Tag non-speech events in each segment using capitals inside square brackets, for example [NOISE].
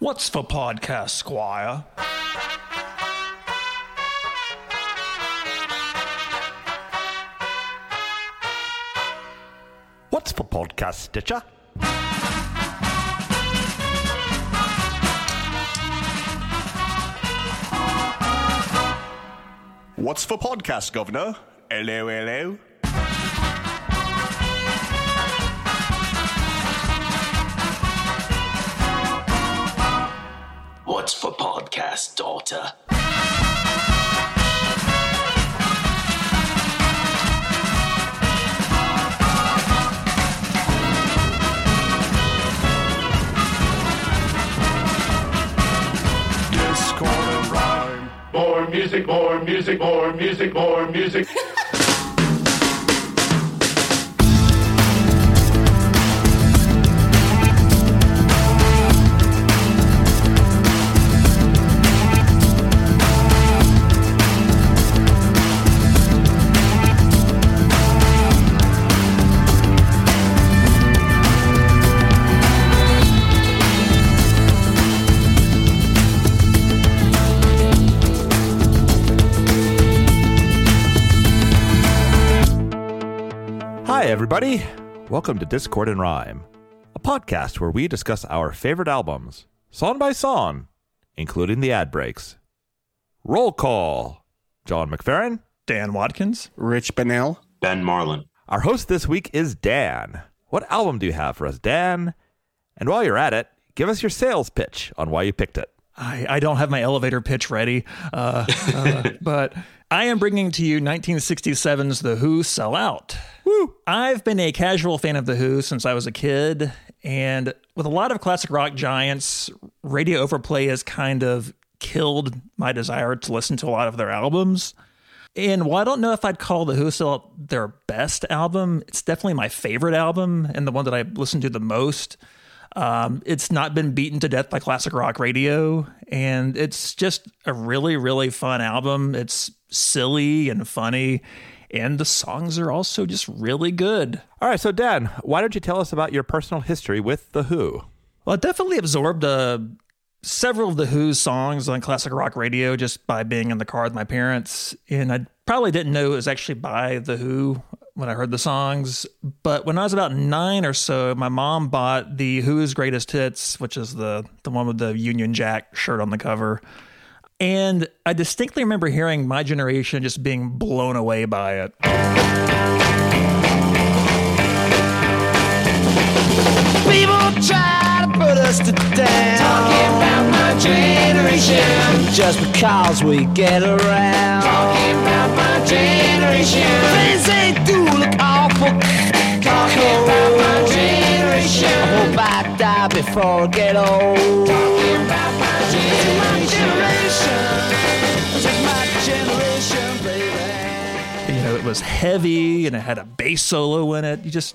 What's for podcast, Squire? What's for podcast, Stitcher? What's for podcast, Governor? Hello, hello. What's for podcast, daughter? More music, more music, more music, more music. Everybody. Welcome to Discord and Rhyme, a podcast where we discuss our favorite albums, song by song, including the ad breaks. Roll call. John McFerrin. Dan Watkins? Rich Bunnell. Ben Marlin. Our host this week is Dan. What album do you have for us, Dan? And while you're at it, give us your sales pitch on why you picked it. I, I don't have my elevator pitch ready, uh, uh, [LAUGHS] but I am bringing to you 1967's The Who Sell Out. Woo! I've been a casual fan of The Who since I was a kid, and with a lot of classic rock giants, radio overplay has kind of killed my desire to listen to a lot of their albums. And while I don't know if I'd call The Who Sell Out their best album, it's definitely my favorite album and the one that I listen to the most. Um, it's not been beaten to death by classic rock radio, and it's just a really, really fun album. It's silly and funny, and the songs are also just really good. All right, so Dan, why don't you tell us about your personal history with The Who? Well, I definitely absorbed uh, several of the Who's songs on classic rock radio just by being in the car with my parents, and I probably didn't know it was actually by the Who when I heard the songs. But when I was about nine or so, my mom bought the Who's Greatest Hits, which is the the one with the Union Jack shirt on the cover. And I distinctly remember hearing my generation just being blown away by it. People try to put us to down. Talking about my generation. Just because we get around. Talking about my generation. Things they do look awful. Talking about my generation. I hope I die before I get old. Talking about my generation, baby. you know, it was heavy and it had a bass solo in it. You just,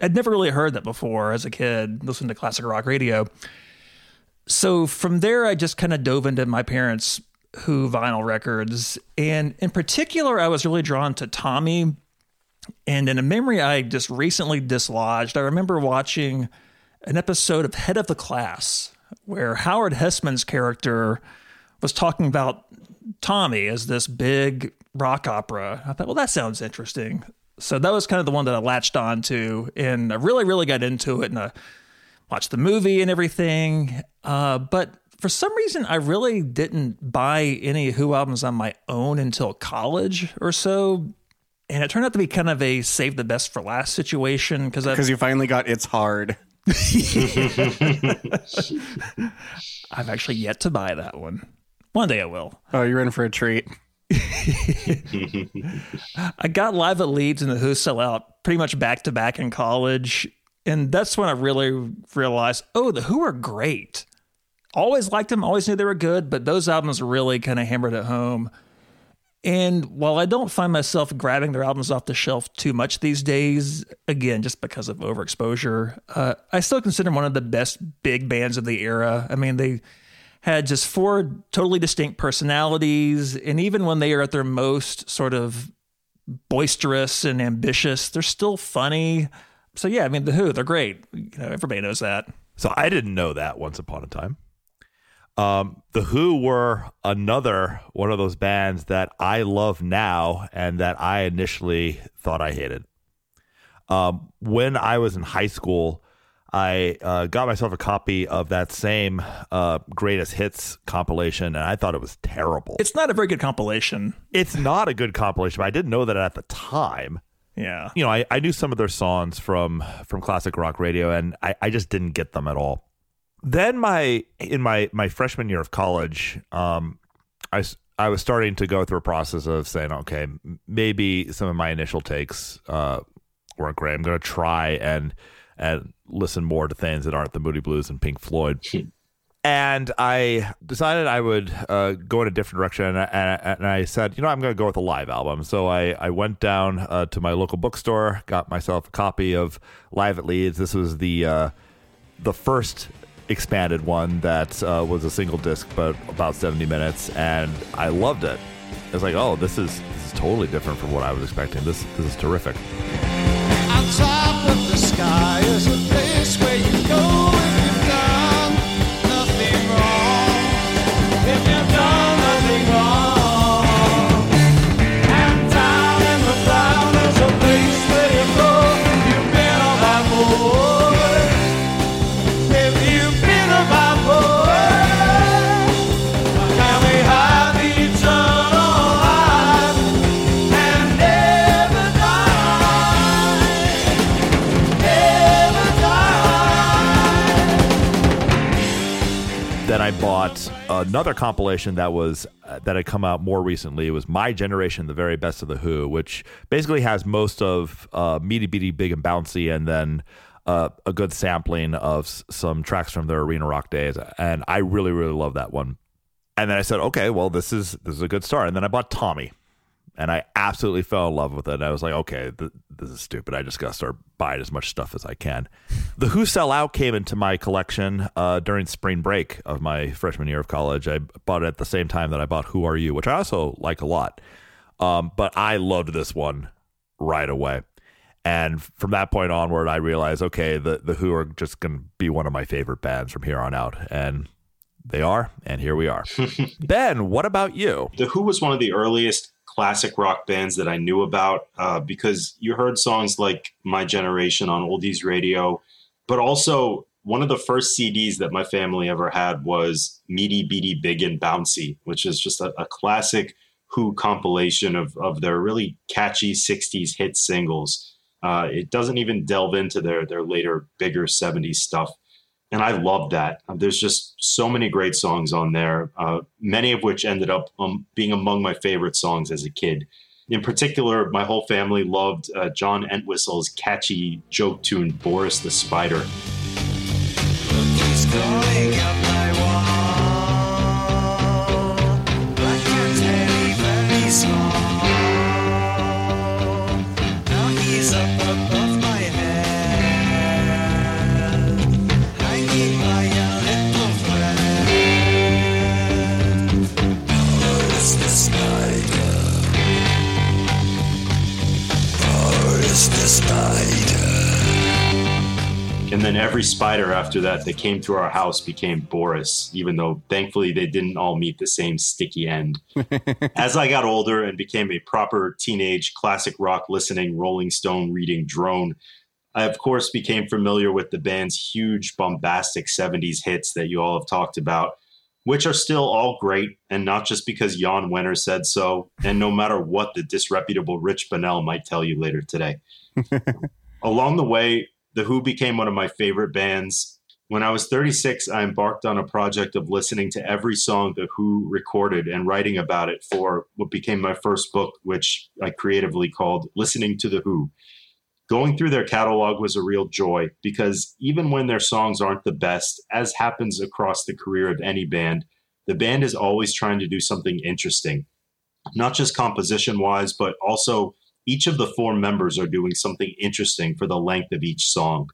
I'd never really heard that before as a kid, listening to classic rock radio. So from there, I just kind of dove into my parents' Who vinyl records. And in particular, I was really drawn to Tommy. And in a memory I just recently dislodged, I remember watching an episode of Head of the Class where Howard Hesseman's character was talking about Tommy as this big rock opera. I thought, well, that sounds interesting. So that was kind of the one that I latched on to, and I really, really got into it, and I watched the movie and everything. Uh, but for some reason, I really didn't buy any Who albums on my own until college or so. And it turned out to be kind of a save the best for last situation because Because you finally got It's Hard. [LAUGHS] I've actually yet to buy that one. One day I will. Oh, you're in for a treat. [LAUGHS] I got live at Leeds and the Who sell out pretty much back to back in college. And that's when I really realized, oh, the Who are great. Always liked them, always knew they were good, but those albums really kind of hammered it home. And while I don't find myself grabbing their albums off the shelf too much these days, again, just because of overexposure, uh, I still consider them one of the best big bands of the era. I mean, they had just four totally distinct personalities. And even when they are at their most sort of boisterous and ambitious, they're still funny. So, yeah, I mean, The Who, they're great. You know, everybody knows that. So I didn't know that once upon a time. Um, the Who were another one of those bands that I love now and that I initially thought I hated. Um, when I was in high school, I uh, got myself a copy of that same uh, greatest hits compilation, and I thought it was terrible. It's not a very good compilation. It's not a good compilation, but I didn't know that at the time. Yeah. You know, I, I knew some of their songs from from classic rock radio, and I, I just didn't get them at all. Then my in my my freshman year of college, um, I I was starting to go through a process of saying, okay, maybe some of my initial takes uh, weren't great. I'm going to try and and listen more to things that aren't the Moody Blues and Pink Floyd. And I decided I would uh, go in a different direction, and I, and I said, you know, I'm going to go with a live album. So I, I went down uh, to my local bookstore, got myself a copy of Live at Leeds. This was the uh, the first expanded one that uh, was a single disc, but about 70 minutes, and I loved it. I was like, oh, this is this is totally different from what I was expecting. This this is terrific. Sky is a place another compilation that was uh, that had come out more recently. Was My Generation, the very best of the Who, which basically has most of uh, Meaty Beaty Big and Bouncy, and then uh, a good sampling of s- some tracks from their arena rock days. And I really, really love that one. And then I said, okay, well, this is this is a good start. And then I bought Tommy, and I absolutely fell in love with it. And I was like, okay, th- this is stupid. I just got to start buying as much stuff as I can. [LAUGHS] The Who Sell Out came into my collection uh, during spring break of my freshman year of college. I bought it at the same time that I bought Who Are You, which I also like a lot. Um, but I loved this one right away. And from that point onward, I realized, okay, the, the Who are just going to be one of my favorite bands from here on out. And they are. And here we are. [LAUGHS] ben, what about you? The Who was one of the earliest classic rock bands that I knew about uh, because you heard songs like My Generation on oldies radio, but also one of the first CDs that my family ever had was Meaty Beaty Big and Bouncy, which is just a, a classic Who compilation of, of their really catchy 60s hit singles. Uh, it doesn't even delve into their, their later, bigger 70s stuff and I love that. There's just so many great songs on there, uh, many of which ended up um, being among my favorite songs as a kid. In particular, my whole family loved uh, John Entwistle's catchy joke tune "Boris the Spider." Spider. And then every spider after that that came through our house became Boris, even though thankfully they didn't all meet the same sticky end. [LAUGHS] As I got older and became a proper teenage classic rock listening, Rolling Stone reading drone, I of course became familiar with the band's huge bombastic 70s hits that you all have talked about, which are still all great, and not just because Jan Wenner said so, and no matter what the disreputable Rich Bunnell might tell you later today. Along the way, the Who became one of my favorite bands. When I was 36, I embarked on a project of listening to every song The Who recorded and writing about it for what became my first book, which I creatively called Listening to The Who. Going through their catalog was a real joy because even when their songs aren't the best, as happens across the career of any band, the band is always trying to do something interesting, not just composition wise, but also each of the four members are doing something interesting for the length of each song.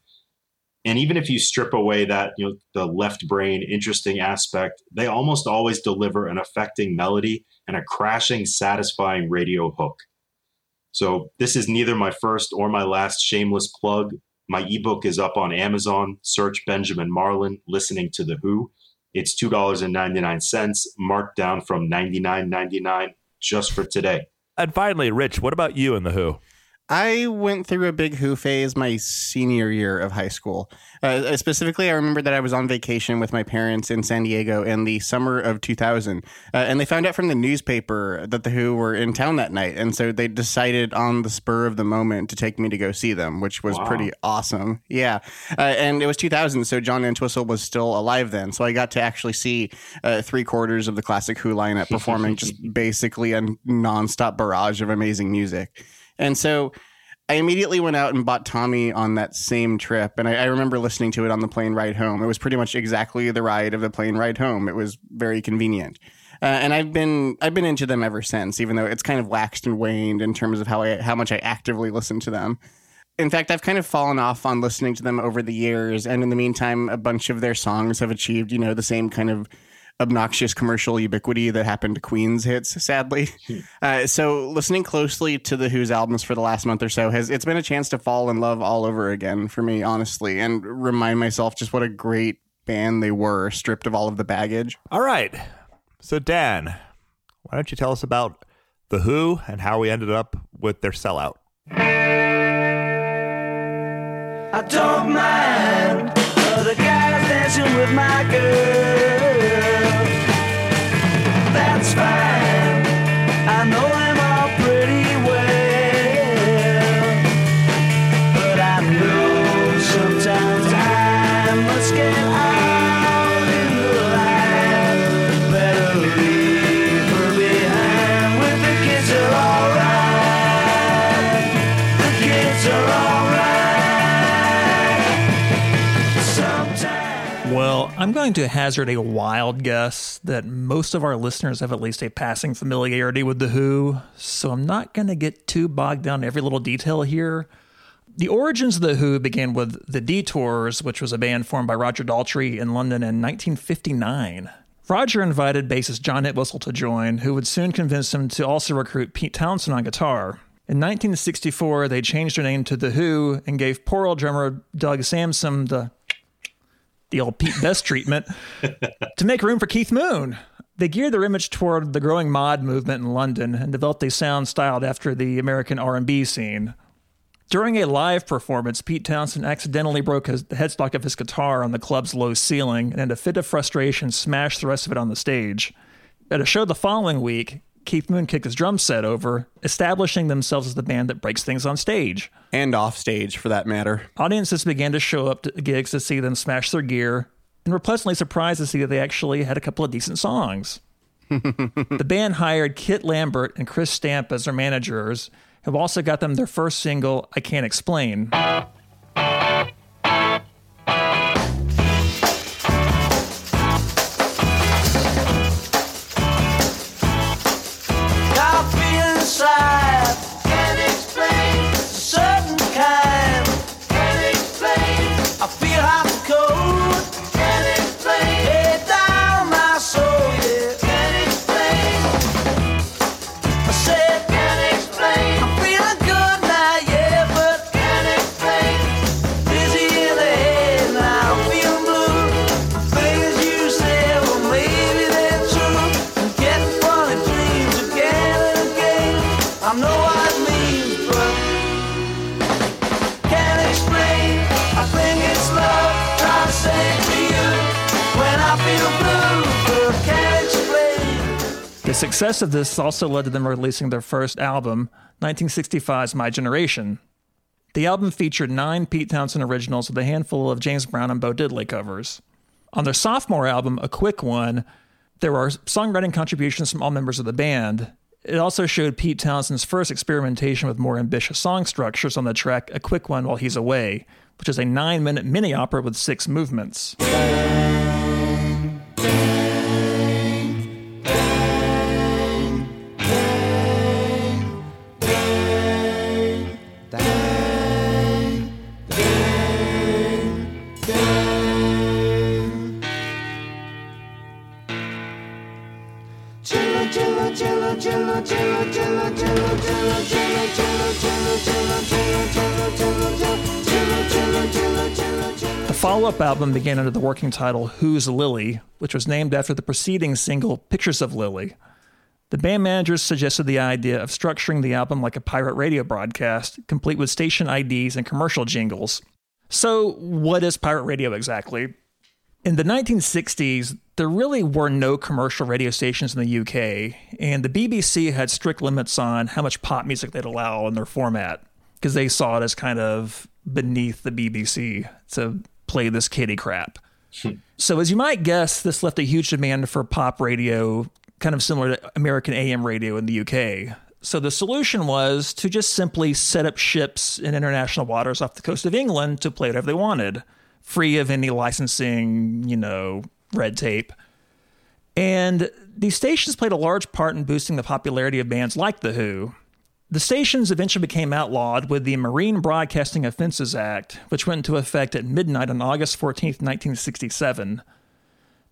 And even if you strip away that, you know, the left brain interesting aspect, they almost always deliver an affecting melody and a crashing, satisfying radio hook. So this is neither my first or my last shameless plug. My ebook is up on Amazon. Search Benjamin Marlin, Listening to the Who. It's two dollars and ninety nine cents, marked down from ninety nine ninety nine just for today. And finally, Rich, what about you and the Who? I went through a big Who phase my senior year of high school. Uh, specifically, I remember that I was on vacation with my parents in San Diego in the summer of 2000, uh, and they found out from the newspaper that the Who were in town that night, and so they decided on the spur of the moment to take me to go see them, which was Wow. pretty awesome. Yeah, uh, and it was 2000, so John Entwistle was still alive then, so I got to actually see uh, three quarters of the classic Who lineup [LAUGHS] performing just basically a nonstop barrage of amazing music. And so I immediately went out and bought Tommy on that same trip. And I, I remember listening to it on the plane ride home. It was pretty much exactly the ride of the plane ride home. It was very convenient. Uh, and I've been I've been into them ever since, even though it's kind of waxed and waned in terms of how I how much I actively listen to them. In fact, I've kind of fallen off on listening to them over the years, and in the meantime, a bunch of their songs have achieved, you know, the same kind of obnoxious commercial ubiquity that happened to Queen's hits, sadly. Uh, so listening closely to the Who's albums for the last month or so has it's been a chance to fall in love all over again for me, honestly, and remind myself just what a great band they were, stripped of all of the baggage. All right. So, Dan, why don't you tell us about the Who and how we ended up with their sellout? I don't mind other guys dancing with my girl. That's fine. I'm going to hazard a wild guess that most of our listeners have at least a passing familiarity with The Who, so I'm not going to get too bogged down in every little detail here. The origins of The Who began with The Detours, which was a band formed by Roger Daltrey in London in 1959. Roger invited bassist John Entwistle to join, who would soon convince him to also recruit Pete Townshend on guitar. In 1964, they changed their name to The Who and gave poor old drummer Doug Samson the the old Pete Best treatment [LAUGHS] to make room for Keith Moon. They geared their image toward the growing mod movement in London and developed a sound styled after the American R&B scene. During a live performance, Pete Townshend accidentally broke his, the headstock of his guitar on the club's low ceiling and in a fit of frustration smashed the rest of it on the stage. At a show the following week, Keith Moon kicked his drum set over, establishing themselves as the band that breaks things on stage. And off stage, for that matter. Audiences began to show up to gigs to see them smash their gear and were pleasantly surprised to see that they actually had a couple of decent songs. [LAUGHS] the band hired Kit Lambert and Chris Stamp as their managers, who also got them their first single, I Can't Explain. Success of this also led to them releasing their first album, 1965's My Generation. The album featured nine Pete Townshend originals with a handful of James Brown and Bo Diddley covers. On their sophomore album, A Quick One, there were songwriting contributions from all members of the band. It also showed Pete Townshend's first experimentation with more ambitious song structures on the track A Quick One While He's Away, which is a nine minute mini opera with six movements. The follow up album began under the working title Who's Lily, which was named after the preceding single Pictures of Lily. The band managers suggested the idea of structuring the album like a pirate radio broadcast, complete with station IDs and commercial jingles. So, what is pirate radio exactly? In the 1960s, there really were no commercial radio stations in the UK, and the BBC had strict limits on how much pop music they'd allow in their format because they saw it as kind of beneath the BBC to play this kitty crap. Hmm. so, as you might guess, this left a huge demand for pop radio, kind of similar to American AM radio in the UK. So, the solution was to just simply set up ships in international waters off the coast of England to play whatever they wanted, free of any licensing, you know, red tape. And these stations played a large part in boosting the popularity of bands like The Who. The stations eventually became outlawed with the Marine Broadcasting Offenses Act, which went into effect at midnight on August 14, 1967.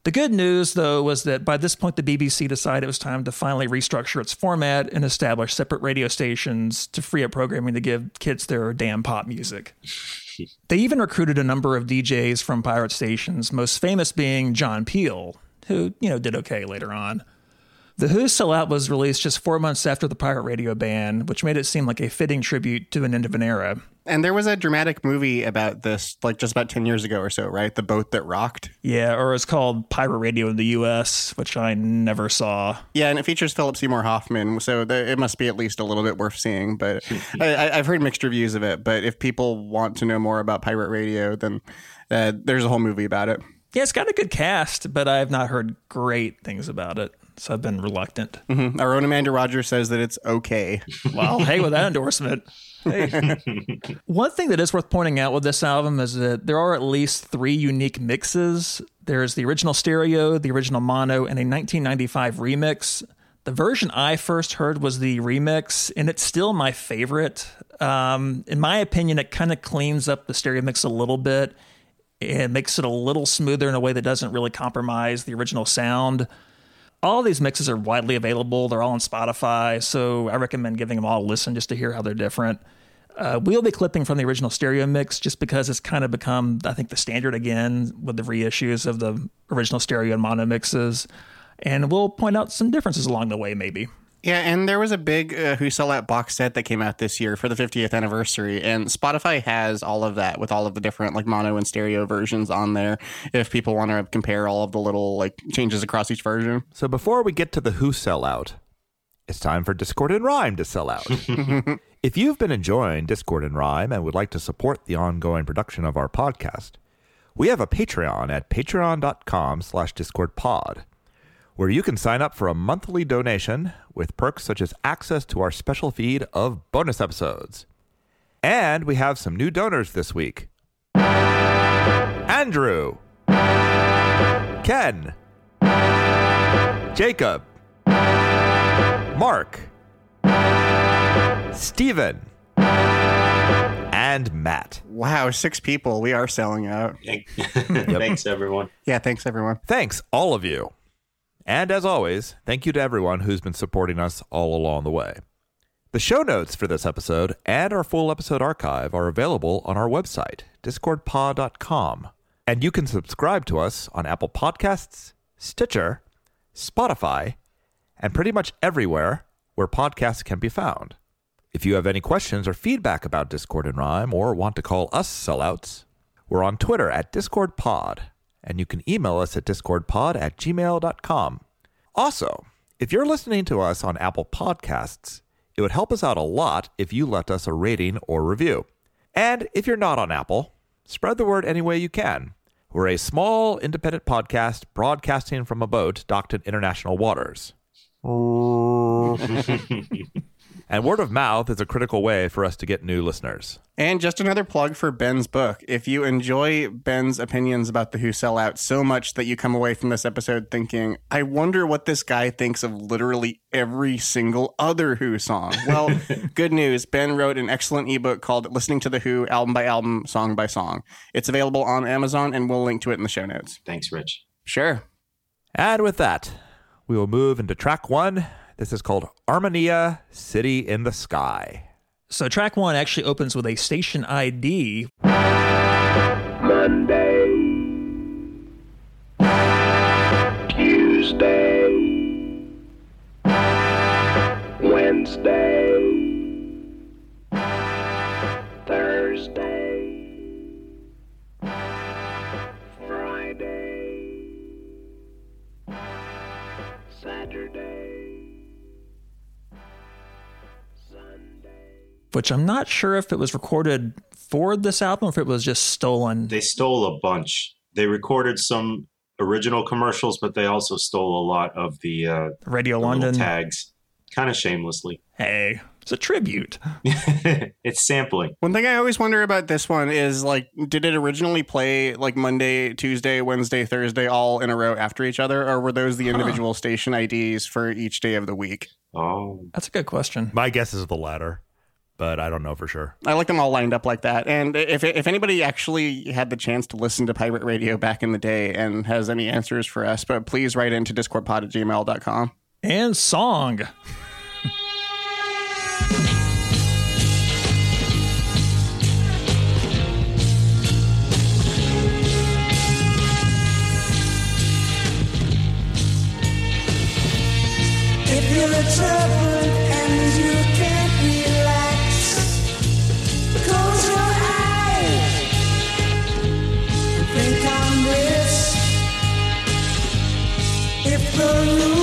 The good news, though, was that by this point the BBC decided it was time to finally restructure its format and establish separate radio stations to free up programming to give kids their damn pop music. [LAUGHS] they even recruited a number of DJs from pirate stations, most famous being John Peel, who, you know, did okay later on. The Who's Sell Out was released just four months after the pirate radio ban, which made it seem like a fitting tribute to an end of an era. And there was a dramatic movie about this, like just about 10 years ago or so, right? The Boat That Rocked. Yeah, or it's called Pirate Radio in the US, which I never saw. Yeah, and it features Philip Seymour Hoffman, so it must be at least a little bit worth seeing. But [LAUGHS] I, I've heard mixed reviews of it. But if people want to know more about pirate radio, then uh, there's a whole movie about it. Yeah, it's got a good cast, but I have not heard great things about it. So I've been reluctant. Mm-hmm. Our own Amanda Rogers says that it's okay. [LAUGHS] Well, hey, with that endorsement. Hey. [LAUGHS] One thing that is worth pointing out with this album is that there are at least three unique mixes. There's the original stereo, the original mono, and a 1995 remix. The version I first heard was the remix, and it's still my favorite. Um, in my opinion, it kind of cleans up the stereo mix a little bit and makes it a little smoother in a way that doesn't really compromise the original sound all these mixes are widely available. They're all on Spotify, so I recommend giving them all a listen just to hear how they're different. Uh, we'll be clipping from the original stereo mix just because it's kind of become, I think, the standard again with the reissues of the original stereo and mono mixes. And we'll point out some differences along the way, maybe. Yeah, and there was a big uh, Who Sell Out box set that came out this year for the 50th anniversary, and Spotify has all of that with all of the different like mono and stereo versions on there. If people want to compare all of the little like changes across each version. So before we get to the Who sell out, it's time for Discord and Rhyme to sell out. [LAUGHS] if you've been enjoying Discord and Rhyme and would like to support the ongoing production of our podcast, we have a Patreon at patreon.com slash discordpod where you can sign up for a monthly donation with perks such as access to our special feed of bonus episodes. And we have some new donors this week Andrew, Ken, Jacob, Mark, Steven, and Matt. Wow, six people. We are selling out. [LAUGHS] Thanks, everyone. Yeah, thanks everyone. Thanks, all of you. And as always, thank you to everyone who's been supporting us all along the way. The show notes for this episode and our full episode archive are available on our website, discordpod.com. And you can subscribe to us on Apple Podcasts, Stitcher, Spotify, and pretty much everywhere where podcasts can be found. If you have any questions or feedback about Discord and Rhyme or want to call us sellouts, we're on Twitter at DiscordPod, and you can email us at discordpod at gmail.com. Also, if you're listening to us on Apple Podcasts, it would help us out a lot if you left us a rating or review. And if you're not on Apple, spread the word any way you can. We're a small independent podcast broadcasting from a boat docked in international waters. [LAUGHS] [LAUGHS] and word of mouth is a critical way for us to get new listeners. And just another plug for Ben's book. If you enjoy Ben's opinions about the Who Sell Out so much that you come away from this episode thinking, I wonder what this guy thinks of literally every single other Who song. [LAUGHS] Well, good news. Ben wrote an excellent ebook called Listening to the Who album by album, song by song. It's available on Amazon, and we'll link to it in the show notes. Thanks, Rich. Sure. And with that, we will move into track one. This is called Armenia City in the Sky. So track one actually opens with a station ID. Monday, Tuesday, Wednesday, which I'm not sure if it was recorded for this album or if it was just stolen. They stole a bunch. They recorded some original commercials, but they also stole a lot of the, uh, Radio the London. tags, kind of shamelessly. Hey, it's a tribute. [LAUGHS] it's sampling. One thing I always wonder about this one is like, did it originally play like Monday, Tuesday, Wednesday, Thursday, all in a row after each other, or were those the individual station IDs for each day of the week? Oh, That's a good question. My guess is the latter, but I don't know for sure. I like them all lined up like that. And if if anybody actually had the chance to listen to pirate radio back in the day and has any answers for us, but please write into discordpod at gmail.com. And song. If you're troubled and If the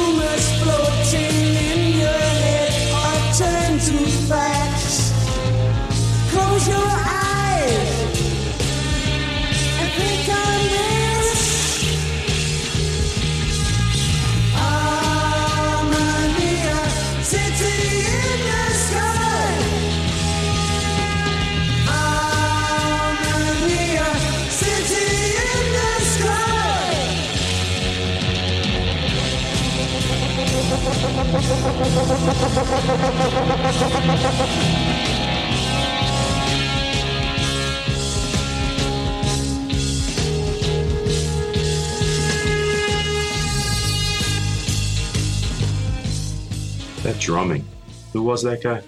that drumming. Who was that guy?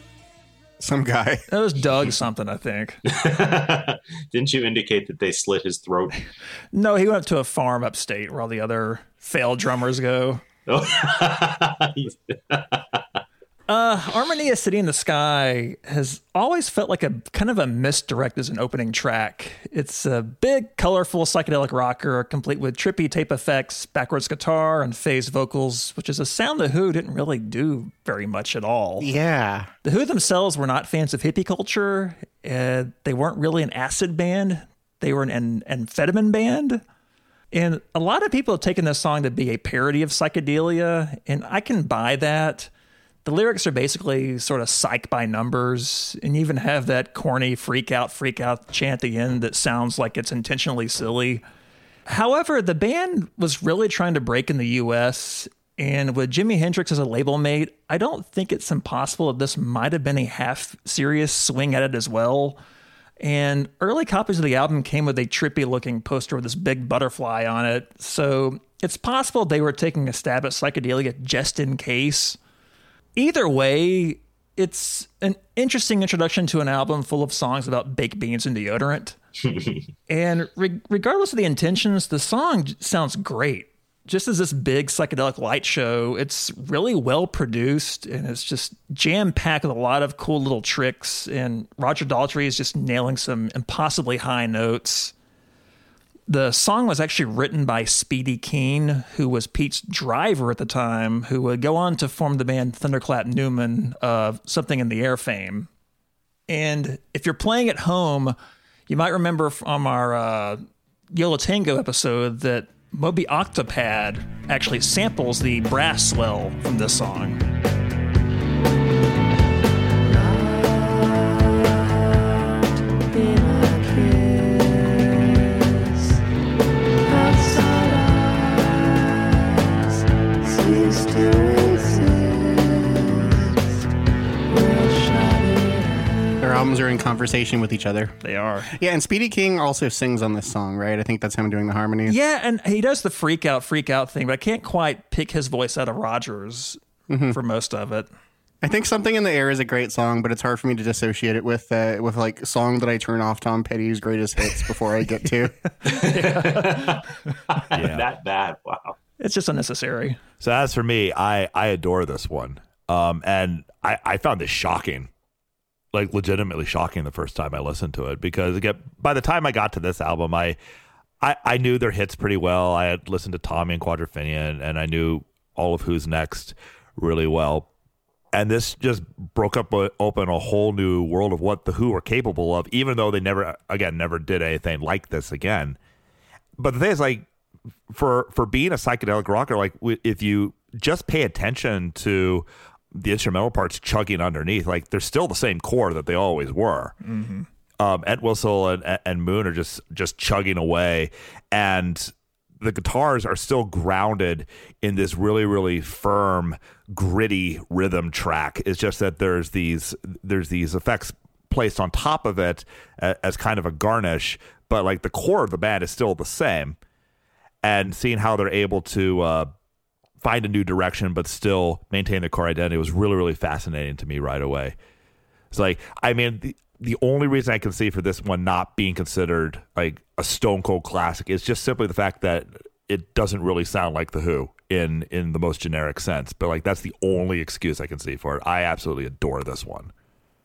Some guy. [LAUGHS] That was Doug something, I think. [LAUGHS] Didn't you indicate that they slit his throat? No, he went to a farm upstate where all the other failed drummers go. [LAUGHS] Uh, Armenia City in the Sky has always felt like a kind of a misdirect as an opening track. It's a big, colorful psychedelic rocker, complete with trippy tape effects, backwards guitar, and phased vocals, which is a sound the Who didn't really do very much at all. Yeah. The Who themselves were not fans of hippie culture. Uh, they weren't really an acid band. They were an, an amphetamine band. And a lot of people have taken this song to be a parody of psychedelia, and I can buy that. The lyrics are basically sort of psych by numbers, and you even have that corny freak out, freak out chant at the end that sounds like it's intentionally silly. However, the band was really trying to break in the US, and with Jimi Hendrix as a label mate, I don't think it's impossible that this might have been a half serious swing at it as well. And early copies of the album came with a trippy looking poster with this big butterfly on it. So it's possible they were taking a stab at psychedelia just in case. Either way, it's an interesting introduction to an album full of songs about baked beans and deodorant. [LAUGHS] and re- regardless of the intentions, the song sounds great. Just as this big psychedelic light show, it's really well produced and it's just jam packed with a lot of cool little tricks. And Roger Daltrey is just nailing some impossibly high notes. The song was actually written by Speedy Keen, who was Pete's driver at the time, who would go on to form the band Thunderclap Newman of Something in the Air fame. And if you're playing at home, you might remember from our uh, Yo La Tengo episode that Moby Octopad actually samples the brass swell from this song. Their albums are in conversation with each other. They are. Yeah, and Speedy Keen also sings on this song, right? I think that's him doing the harmonies. Yeah, and he does the freak out, freak out thing, but I can't quite pick his voice out of Rogers for most of it. I think something in the air is a great song, but it's hard for me to dissociate it with uh, with like song that I turn off Tom Petty's greatest hits before I get to. [LAUGHS] That bad. Wow. It's just unnecessary. So as for me, I I adore this one, um, and I I found this shocking, like legitimately shocking the first time I listened to it because again, by the time I got to this album, I I, I knew their hits pretty well. I had listened to Tommy and Quadrophenia, and I knew all of Who's Next really well. And this just broke up uh, open a whole new world of what the Who were capable of, even though they never, again, never did anything like this again. But the thing is, like, for for being a psychedelic rocker, like if you just pay attention to the instrumental parts chugging underneath, like they're still the same core that they always were. Um, Entwistle and and Moon are just just chugging away, and the guitars are still grounded in this really really firm gritty rhythm track. It's just that there's these there's these effects placed on top of it as kind of a garnish, but like the core of the band is still the same and seeing how they're able to uh, find a new direction but still maintain their core identity was really really fascinating to me right away. It's like I mean the the only reason I can see for this one not being considered like a stone cold classic is just simply the fact that it doesn't really sound like the Who in in the most generic sense. But like that's the only excuse I can see for it. I absolutely adore this one.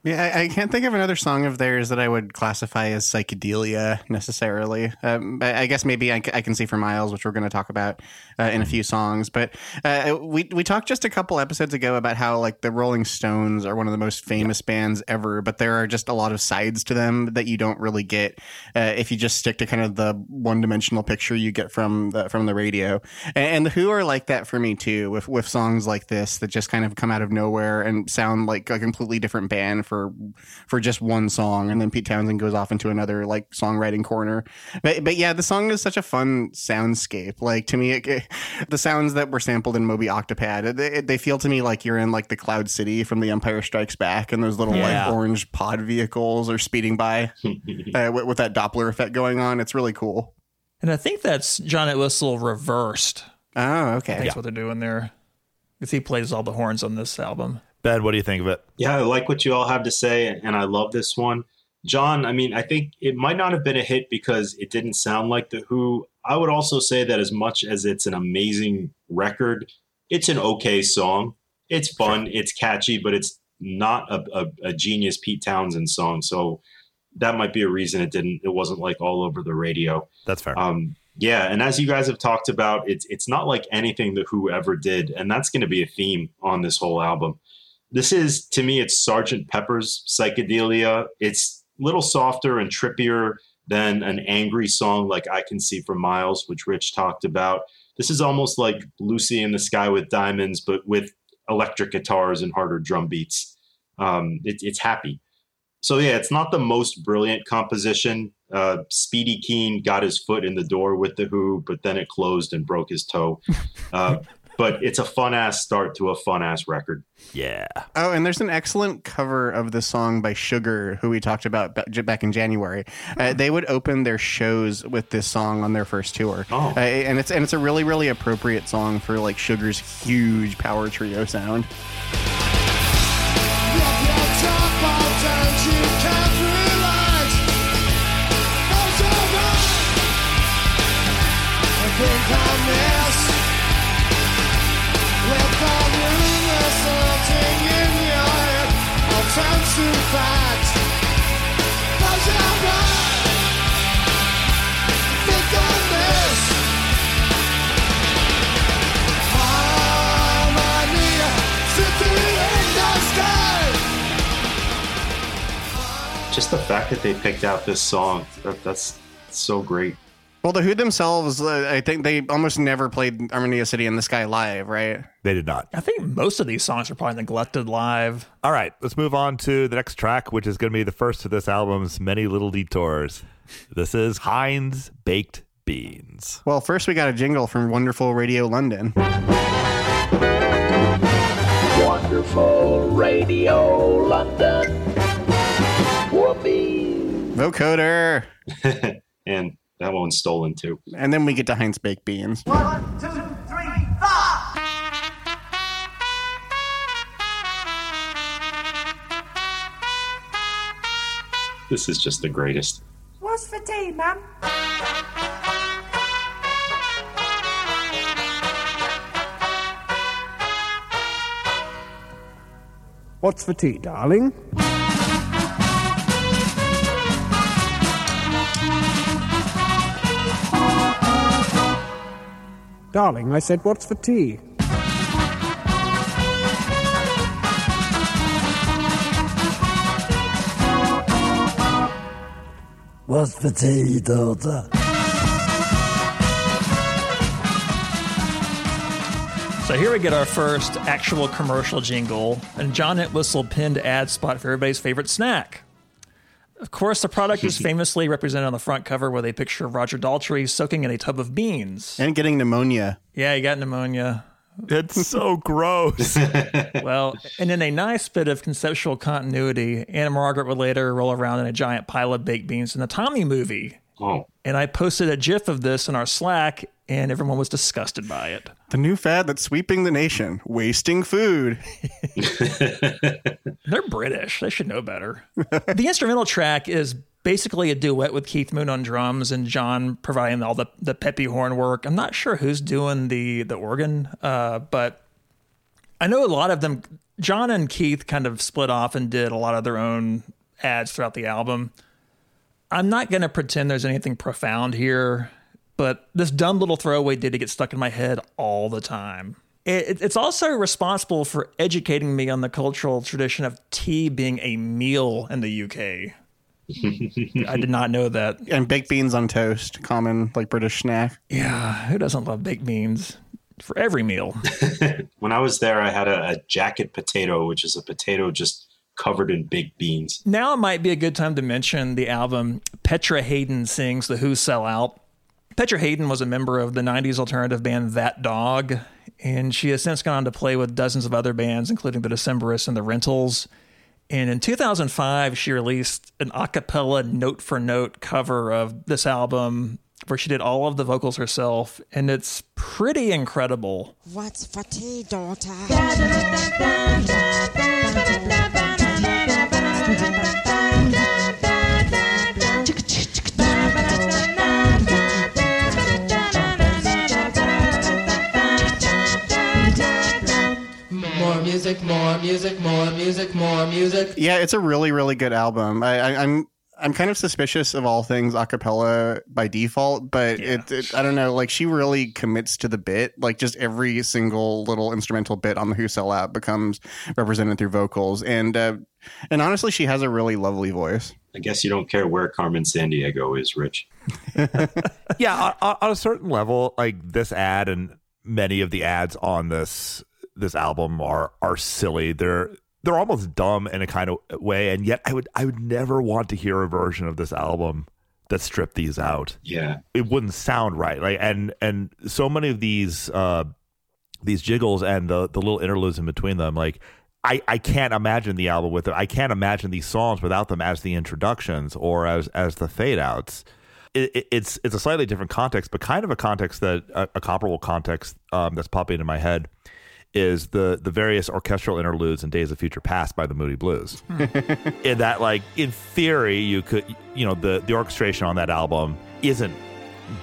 Yeah, I, I can't think of another song of theirs that I would classify as psychedelia necessarily. Um, I, I guess maybe I, can see for Miles, which we're going to talk about uh, in a few songs. But uh, we we talked just a couple episodes ago about how like the Rolling Stones are one of the most famous bands ever, but there are just a lot of sides to them that you don't really get uh, if you just stick to kind of the one dimensional picture you get from the from the radio. And, and the Who are like that for me too, with with songs like this that just kind of come out of nowhere and sound like a completely different band for for just one song, and then Pete Townshend goes off into another like songwriting corner. But but yeah, the song is such a fun soundscape. Like to me, it, it- the sounds that were sampled in Moby Octopad, they, they feel to me like you're in like the Cloud City from The Empire Strikes Back, and those little Yeah. like orange pod vehicles are speeding by [LAUGHS] uh, with, with that Doppler effect going on. It's really cool. And I think that's John Entwistle reversed. Oh, okay. think that's what they're doing there. Because he plays all the horns on this album. Ben, what do you think of it? Yeah, I like what you all have to say, and I love this one. John, I mean, I think it might not have been a hit because it didn't sound like The Who. I would also say that as much as it's an amazing record, it's an okay song. It's fun, it's catchy, but it's not a, a, a genius Pete Townshend song. So that might be a reason it didn't. It wasn't like all over the radio. That's fair. Um, yeah, and as you guys have talked about, it's it's not like anything that Who ever did, and that's going to be a theme on this whole album. This is to me, it's Sergeant Pepper's psychedelia. It's a little softer and trippier than an angry song like I Can See for Miles, which Rich talked about. This is almost like Lucy in the Sky with Diamonds, but with electric guitars and harder drum beats. Um, it, it's happy. So yeah, it's not the most brilliant composition. Uh, Speedy Keen got his foot in the door with the Who, but then it closed and broke his toe. [LAUGHS] Uh, but it's a fun ass start to a fun ass record. yeah. Oh, and there's an excellent cover of the song by Sugar, who we talked about back in January. Uh, they would open their shows with this song on their first tour, Oh. uh, and it's and it's a really really appropriate song for like Sugar's huge power trio sound. The fact that they picked out this song, that, that's so great. Well, the Who themselves, uh, I think they almost never played Armenia City in the Sky live, right? They did not. I think most of these songs are probably neglected live. All right, let's move on to the next track, which is going to be the first of this album's many little detours. This is Heinz Baked Beans. Well, first we got a jingle from Wonderful Radio London. Wonderful Radio London. Whoopee! Vocoder! [LAUGHS] and that one's stolen too. And then we get to Heinz Baked Beans. One, two, three, four! This is just the greatest. What's for tea, ma'am? What's for tea, darling? Darling, I said, what's for tea? What's for tea, daughter? So here we get our first actual commercial jingle, and John Entwistle pinned ad spot for everybody's favorite snack. Of course, the product is famously represented on the front cover with a picture of Roger Daltrey soaking in a tub of beans. And getting pneumonia. Yeah, he got pneumonia. It's so gross. [LAUGHS] Well, and in a nice bit of conceptual continuity, Ann-Margret would later roll around in a giant pile of baked beans in the Tommy movie. Oh, And I posted a GIF of this in our Slack, and everyone was disgusted by it. The new fad that's sweeping the nation. Wasting food. [LAUGHS] [LAUGHS] They're British. They should know better. [LAUGHS] the instrumental track is basically a duet with Keith Moon on drums and John providing all the, the peppy horn work. I'm not sure who's doing the, the organ, uh, but I know a lot of them. John and Keith kind of split off and did a lot of their own ads throughout the album. I'm not going to pretend there's anything profound here, but this dumb little throwaway ditty get stuck in my head all the time. It, it's also responsible for educating me on the cultural tradition of tea being a meal in the UK. [LAUGHS] I did not know that. And baked beans on toast. Common, like, British snack. Yeah, who doesn't love baked beans for every meal? [LAUGHS] when I was there, I had a, a jacket potato, which is a potato just covered in baked beans. now it might be a good time to mention the album Petra Haden Sings The Who Sell Out. Petra Haden was a member of the 90s alternative band That Dog, and she has since gone on to play with dozens of other bands, including the Decemberists and the Rentals. And in 2005, she released an a cappella note for note cover of this album where she did all of the vocals herself, and it's pretty incredible. What's for tea, daughter? Music, more music, more music, more music. Yeah, it's a really, really good album. I, I, I'm I'm kind of suspicious of all things a cappella by default, but it, it I don't know, like she really commits to the bit. Like just every single little instrumental bit on the Who Sell Out becomes represented through vocals, and uh, and honestly, she has a really lovely voice. I guess you don't care where Carmen Sandiego is, Rich. [LAUGHS] yeah, on, on a certain level, like this ad and many of the ads on this this album are are silly. They're they're almost dumb in a kind of way, and yet I would I would never want to hear a version of this album that stripped these out. Yeah. It wouldn't sound right. Like and and so many of these uh these jiggles and the the little interludes in between them, like I, I can't imagine the album with it. I can't imagine these songs without them as the introductions or as as the fade outs. It, it, it's it's a slightly different context, but kind of a context that a, a comparable context um, that's popping into my head is the the various orchestral interludes in Days of Future Past by the Moody Blues. Hmm. in that, like in theory, you could you know the the orchestration on that album isn't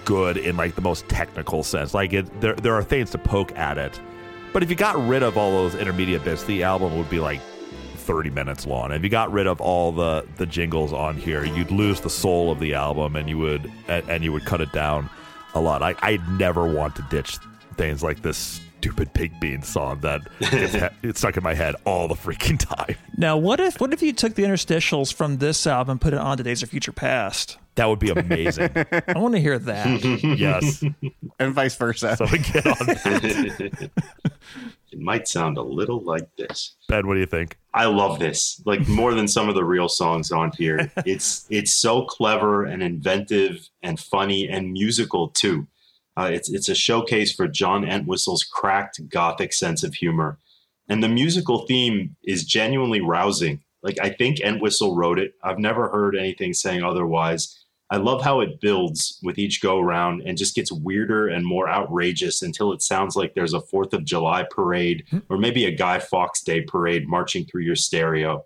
good in like the most technical sense. Like it, there there are things to poke at it, but if you got rid of all those intermediate bits, the album would be like 30 minutes long. If you got rid of all the the jingles on here, you'd lose the soul of the album, and you would and, and you would cut it down a lot. I I'd never want to ditch things like this stupid pig bean song that gets [LAUGHS] he- it's stuck in my head all the freaking [LAUGHS] time. Now, what if what if you took the interstitials from this album and put it on to Days of Future Past? That would be amazing. I want to hear that. [LAUGHS] yes, and vice versa. So we get on that. It might sound a little like this. Ben, what do you think? I love this, like more than some of the real songs on here. It's it's so clever and inventive and funny and musical too. Uh, it's it's a showcase for John Entwistle's cracked gothic sense of humor, and the musical theme is genuinely rousing. Like I think Entwistle wrote it. I've never heard anything saying otherwise. I love how it builds with each go round and just gets weirder and more outrageous until it sounds like there's a Fourth of July parade or maybe a Guy Fawkes Day parade marching through your stereo.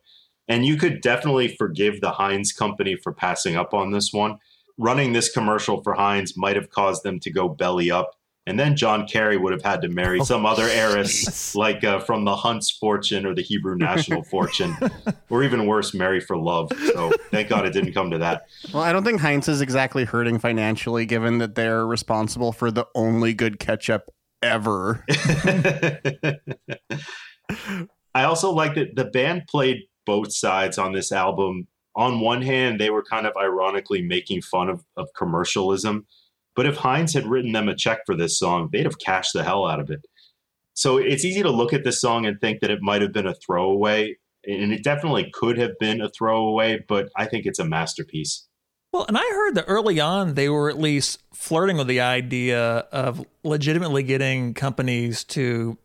And you could definitely forgive the Heinz company for passing up on this one. Running this commercial for Heinz might have caused them to go belly up. And then John Kerry would have had to marry some other heiress, like uh, from the Hunt's fortune or the Hebrew national [LAUGHS] fortune, or even worse, marry for love. So thank God it didn't come to that. Well, I don't think Heinz is exactly hurting financially, given that they're responsible for the only good ketchup ever. [LAUGHS] I also like that the band played both sides on this album. On one hand, they were kind of ironically making fun of, of commercialism. But if Heinz had written them a check for this song, they'd have cashed the hell out of it. So it's easy to look at this song and think that it might have been a throwaway. And it definitely could have been a throwaway, but I think it's a masterpiece. Well, and I heard that early on they were at least flirting with the idea of legitimately getting companies to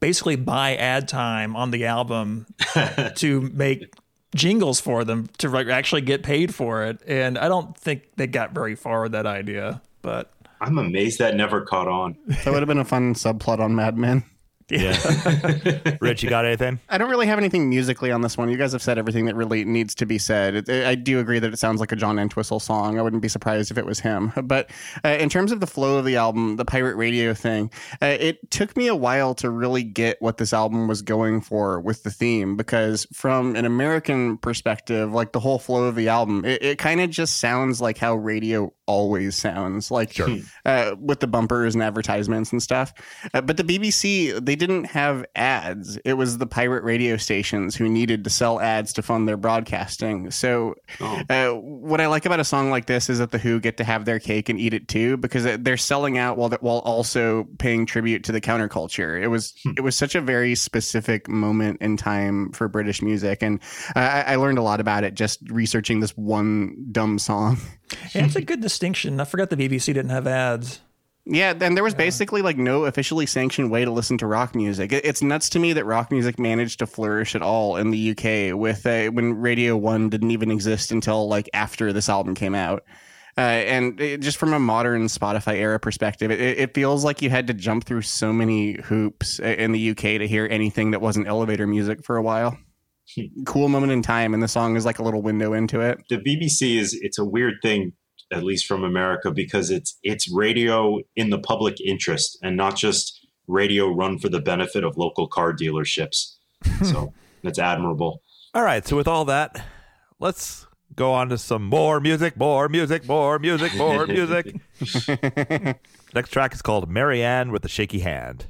basically buy ad time on the album [LAUGHS] to make jingles for them to like actually get paid for it. And I don't think they got very far with that idea, but I'm amazed that never caught on. That would have been a fun subplot on Mad Men. Yeah. [LAUGHS] Rich, you got anything? I don't really have anything musically on this one. You guys have said everything that really needs to be said. It, I do agree that it sounds like a John Entwistle song. I wouldn't be surprised if it was him. [LAUGHS] But uh, in terms of the flow of the album, the pirate radio thing, uh, it took me a while to really get what this album was going for with the theme because from an American perspective, like the whole flow of the album, it, it kind of just sounds like how radio always sounds like Sure. [LAUGHS] uh, with the bumpers and advertisements and stuff. Uh, but the BBC, they didn't have ads. It was the pirate radio stations who needed to sell ads to fund their broadcasting. So, uh, what I like about a song like this is that the Who get to have their cake and eat it too, because they're selling out while while also paying tribute to the counterculture. It was it was such a very specific moment in time for British music, and I, I learned a lot about it just researching this one dumb song. [LAUGHS] yeah, it's a good distinction. I forgot the BBC didn't have ads. Yeah, and there was basically like no officially sanctioned way to listen to rock music. It's nuts to me that rock music managed to flourish at all in the UK with uh, when Radio One didn't even exist until like after this album came out. Uh, and it, just from a modern Spotify era perspective, it, it feels like you had to jump through so many hoops in the UK to hear anything that wasn't elevator music for a while. [LAUGHS] cool moment in time, and the song is like a little window into it. the BBC is it's a weird thing, at least from America, because it's it's radio in the public interest and not just radio run for the benefit of local car dealerships. [LAUGHS] so that's admirable. All right. So with all that, let's go on to some more music, more music, more music, more [LAUGHS] music. Next track is called Mary Anne with the Shaky Hand.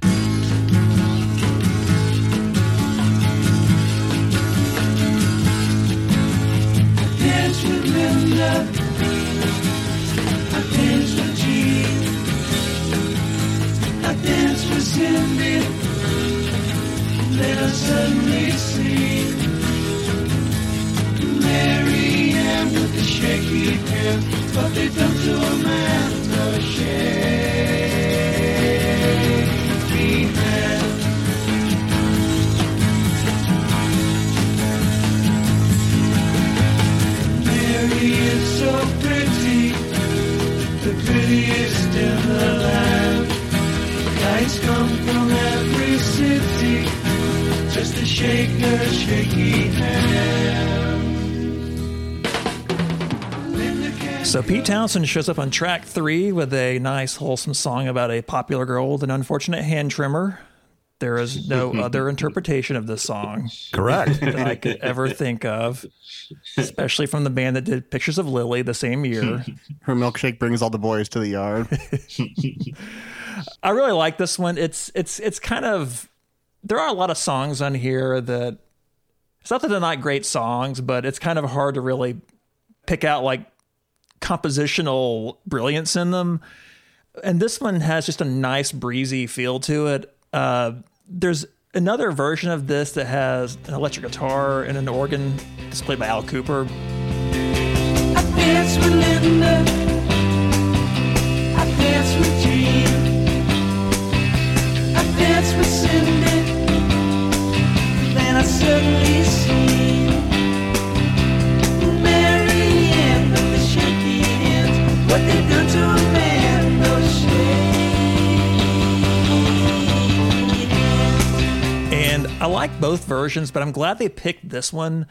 Shaky hand. What they done to Amanda Shaky So Pete Townshend shows up on track three with a nice, wholesome song about a popular girl with an unfortunate hand trimmer. There is no [LAUGHS] other interpretation of this song Correct. [LAUGHS] that I could ever think of, especially from the band that did Pictures of Lily the same year. [LAUGHS] Her milkshake brings all the boys to the yard. I really like this one. It's it's it's kind of there are a lot of songs on here that it's not that they're not great songs, but it's kind of hard to really pick out like compositional brilliance in them. And this one has just a nice breezy feel to it. Uh, there's another version of this that has an electric guitar and an organ. It's played by Al Kooper. I like both versions, but I'm glad they picked this one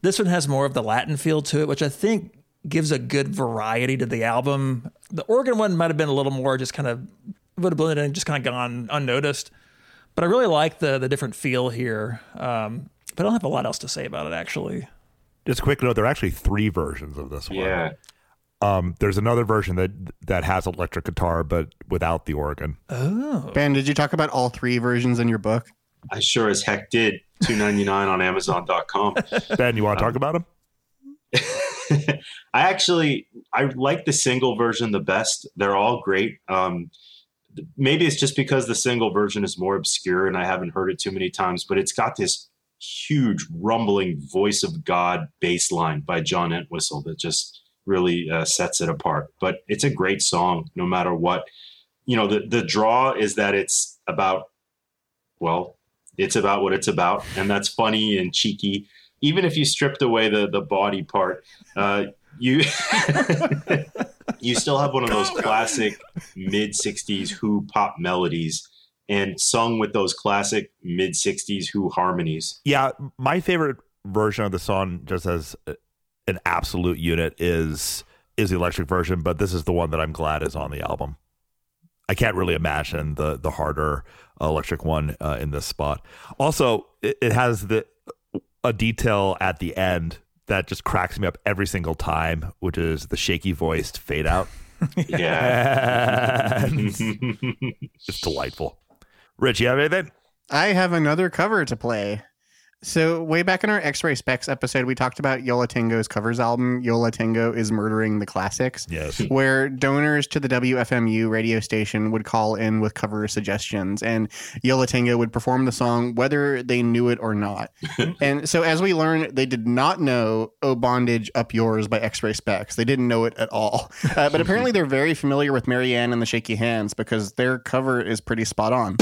This one has more of the Latin feel to it, which I think gives a good variety to the album. The organ one might have been a little more just kind of would have blended in and just kind of gone unnoticed. But I really like the the different feel here. Um, but I don't have a lot else to say about it actually. Just a quick note: there are actually three versions of this one. Yeah. Um, there's another version that that has electric guitar, but without the organ. Oh, Ben, did you talk about all three versions in your book? I sure as heck did. Two ninety nine on Amazon.com. Ben, you want to talk about them? [LAUGHS] I actually I like the single version the best. They're all great. Um, maybe it's just because the single version is more obscure and I haven't heard it too many times, but it's got this huge rumbling voice of God bass line by John Entwistle that just really uh, sets it apart. But it's a great song, no matter what. You know, the the draw is that it's about well, it's about what it's about, and that's funny and cheeky. Even if you stripped away the the body part, uh, you [LAUGHS] you still have one of those classic mid '60s Who pop melodies, and sung with those classic mid '60s Who harmonies. Yeah, my favorite version of the song, just as an absolute unit, is is the electric version. But this is the one that I'm glad is on the album. I can't really imagine the the harder electric one uh, in this spot. Also, it, it has the a detail at the end that just cracks me up every single time, which is the shaky voiced fade out. [LAUGHS] Yeah. [LAUGHS] it's delightful. Rich, you have anything? I have another cover to play. So way back in our X-Ray Spex episode, we talked about Yo La Tengo's covers album. Yo La Tengo is murdering the classics. Yes. Where donors to the WFMU radio station would call in with cover suggestions, and Yo La Tengo would perform the song whether they knew it or not. [LAUGHS] and so, as we learned, they did not know "Oh Bondage Up Yours" by X-Ray Spex. They didn't know it at all. Uh, but apparently, they're very familiar with Mary Anne and the Shaky Hands because their cover is pretty spot on.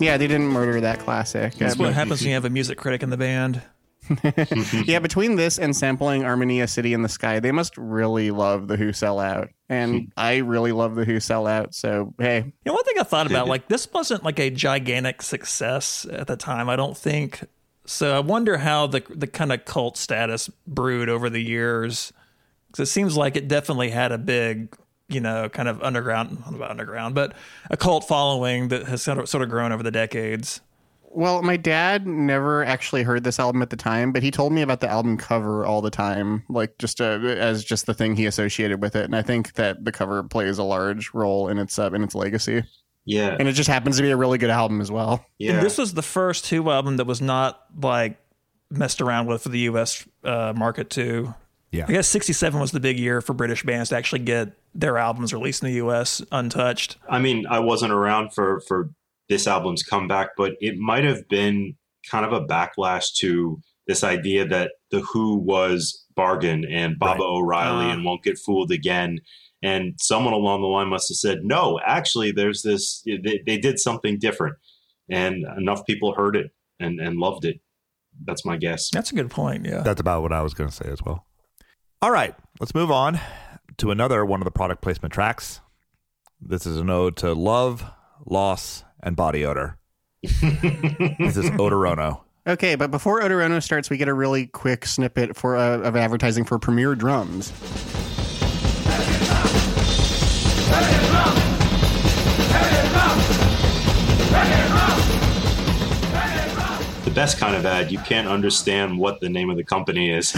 Yeah, they didn't murder that classic. That's what happens when you have a music critic in the band. [LAUGHS] yeah, between this and sampling Armenia City in the Sky, they must really love the Who Sell Out. And hmm. I really love the Who Sell Out. So, hey. You know, one thing I thought about, like, this wasn't like a gigantic success at the time, I don't think. So I wonder how the the kind of cult status brewed over the years. Because it seems like it definitely had a big, you know, kind of underground, not about underground, but a cult following that has sort of, sort of grown over the decades. Well, my dad never actually heard this album at the time, but he told me about the album cover all the time, like just uh, as just the thing he associated with it. And I think that the cover plays a large role in its uh, in its legacy. Yeah. And it just happens to be a really good album as well. And this was the first two album that was not like messed around with for the U.S. Uh, market too. Yeah. I guess '67 was the big year for British bands to actually get their albums released in the U.S. untouched. I mean, I wasn't around for for this album's comeback, but it might have been kind of a backlash to this idea that the Who was bargain and Baba O'Riley Ah. and won't get fooled again. And someone along the line must have said, "No, actually, there's this. They, they did something different." And enough people heard it and and loved it. That's my guess. That's a good point. Yeah. That's about what I was going to say as well. All right, let's move on to another one of the product placement tracks. This is an ode to love, loss, and body odor. [LAUGHS] this is Odorono. Okay, but before Odorono starts, we get a really quick snippet for uh, of advertising for Premier Drums. The best kind of ad. You can't understand what the name of the company is.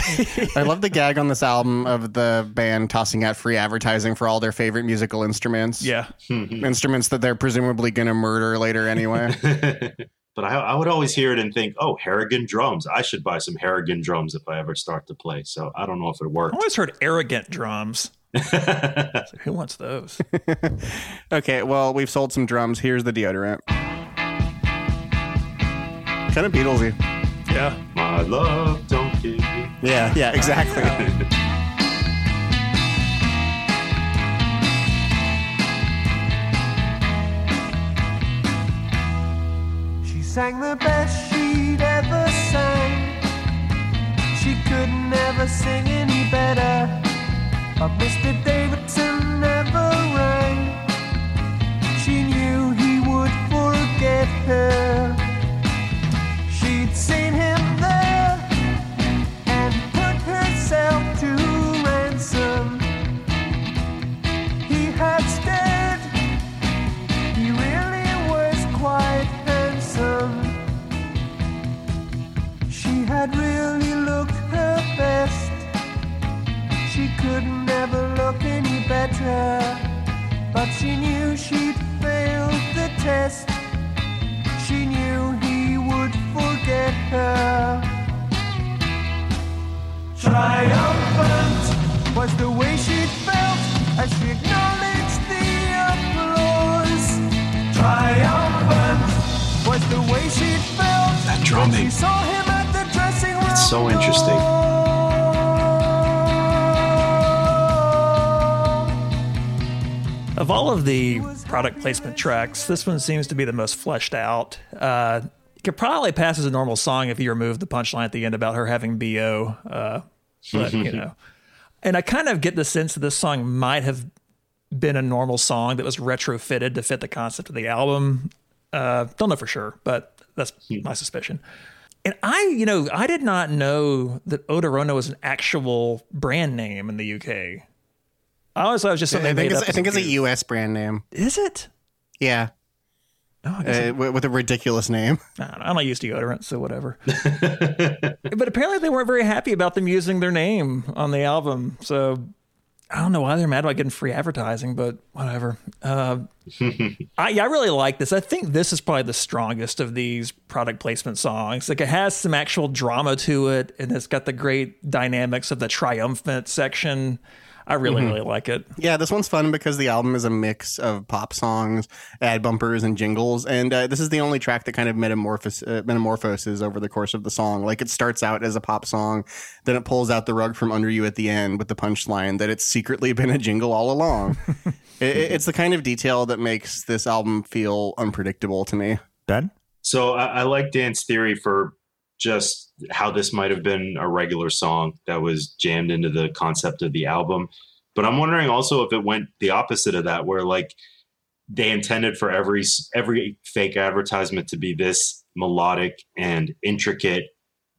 [LAUGHS] I love the gag on this album of the band tossing out free advertising for all their favorite musical instruments. Yeah. Mm-hmm. instruments that they're presumably going to murder later anyway. [LAUGHS] But I, I would always hear it and think, oh, Harrigan drums. I should buy some Harrigan drums if I ever start to play. So I don't know if it works. I worked. always heard arrogant drums. So [LAUGHS] who wants those? okay, well, we've sold some drums. Here's the deodorant. Kind of Beatlesy. Yeah. My love, don't give you. Yeah, yeah, exactly. [LAUGHS] She sang the best she'd ever sang. She could never sing any better. But Mr. Davidson never rang. She knew he would forget her. Had really looked her best. She could never look any better. But she knew she'd failed the test. She knew he would forget her. Triumphant was the way she felt as she acknowledged the applause. Triumphant was the way she felt That drumming. she saw him so interesting. Of all of the product placement tracks, this one seems to be the most fleshed out. Uh, it could probably pass as a normal song if you remove the punchline at the end about her having BO. Uh, but, [LAUGHS] you know. And I kind of get the sense that this song might have been a normal song that was retrofitted to fit the concept of the album. Uh, don't know for sure, but that's my suspicion. And I, you know, I did not know that Odorono was an actual brand name in the UK. I always thought it was just I something they think, made it's, up. I think it's a U.S. brand name. Is it? Yeah. Oh, Uh, with, with a ridiculous name. [LAUGHS] I. I'm not used to deodorant, so whatever. [LAUGHS] but apparently, they weren't very happy about them using their name on the album. So I don't know why they're mad about getting free advertising, but whatever. Uh, [LAUGHS] I, yeah, I really like this. I think this is probably the strongest of these product placement songs. Like it has some actual drama to it, and it's got the great dynamics of the triumphant section. I really, Mhm. really like it. Yeah, this one's fun because the album is a mix of pop songs, ad bumpers, and jingles. And uh, this is the only track that kind of metamorphos- uh, metamorphoses over the course of the song. Like it starts out as a pop song, then it pulls out the rug from under you at the end with the punchline that it's secretly [LAUGHS] been a jingle all along. [LAUGHS] it, it- it's the kind of detail that makes this album feel unpredictable to me. Ben? So I, I like Dan's theory for just how this might have been a regular song that was jammed into the concept of the album. But I'm wondering also if it went the opposite of that, where like they intended for every every fake advertisement to be this melodic and intricate,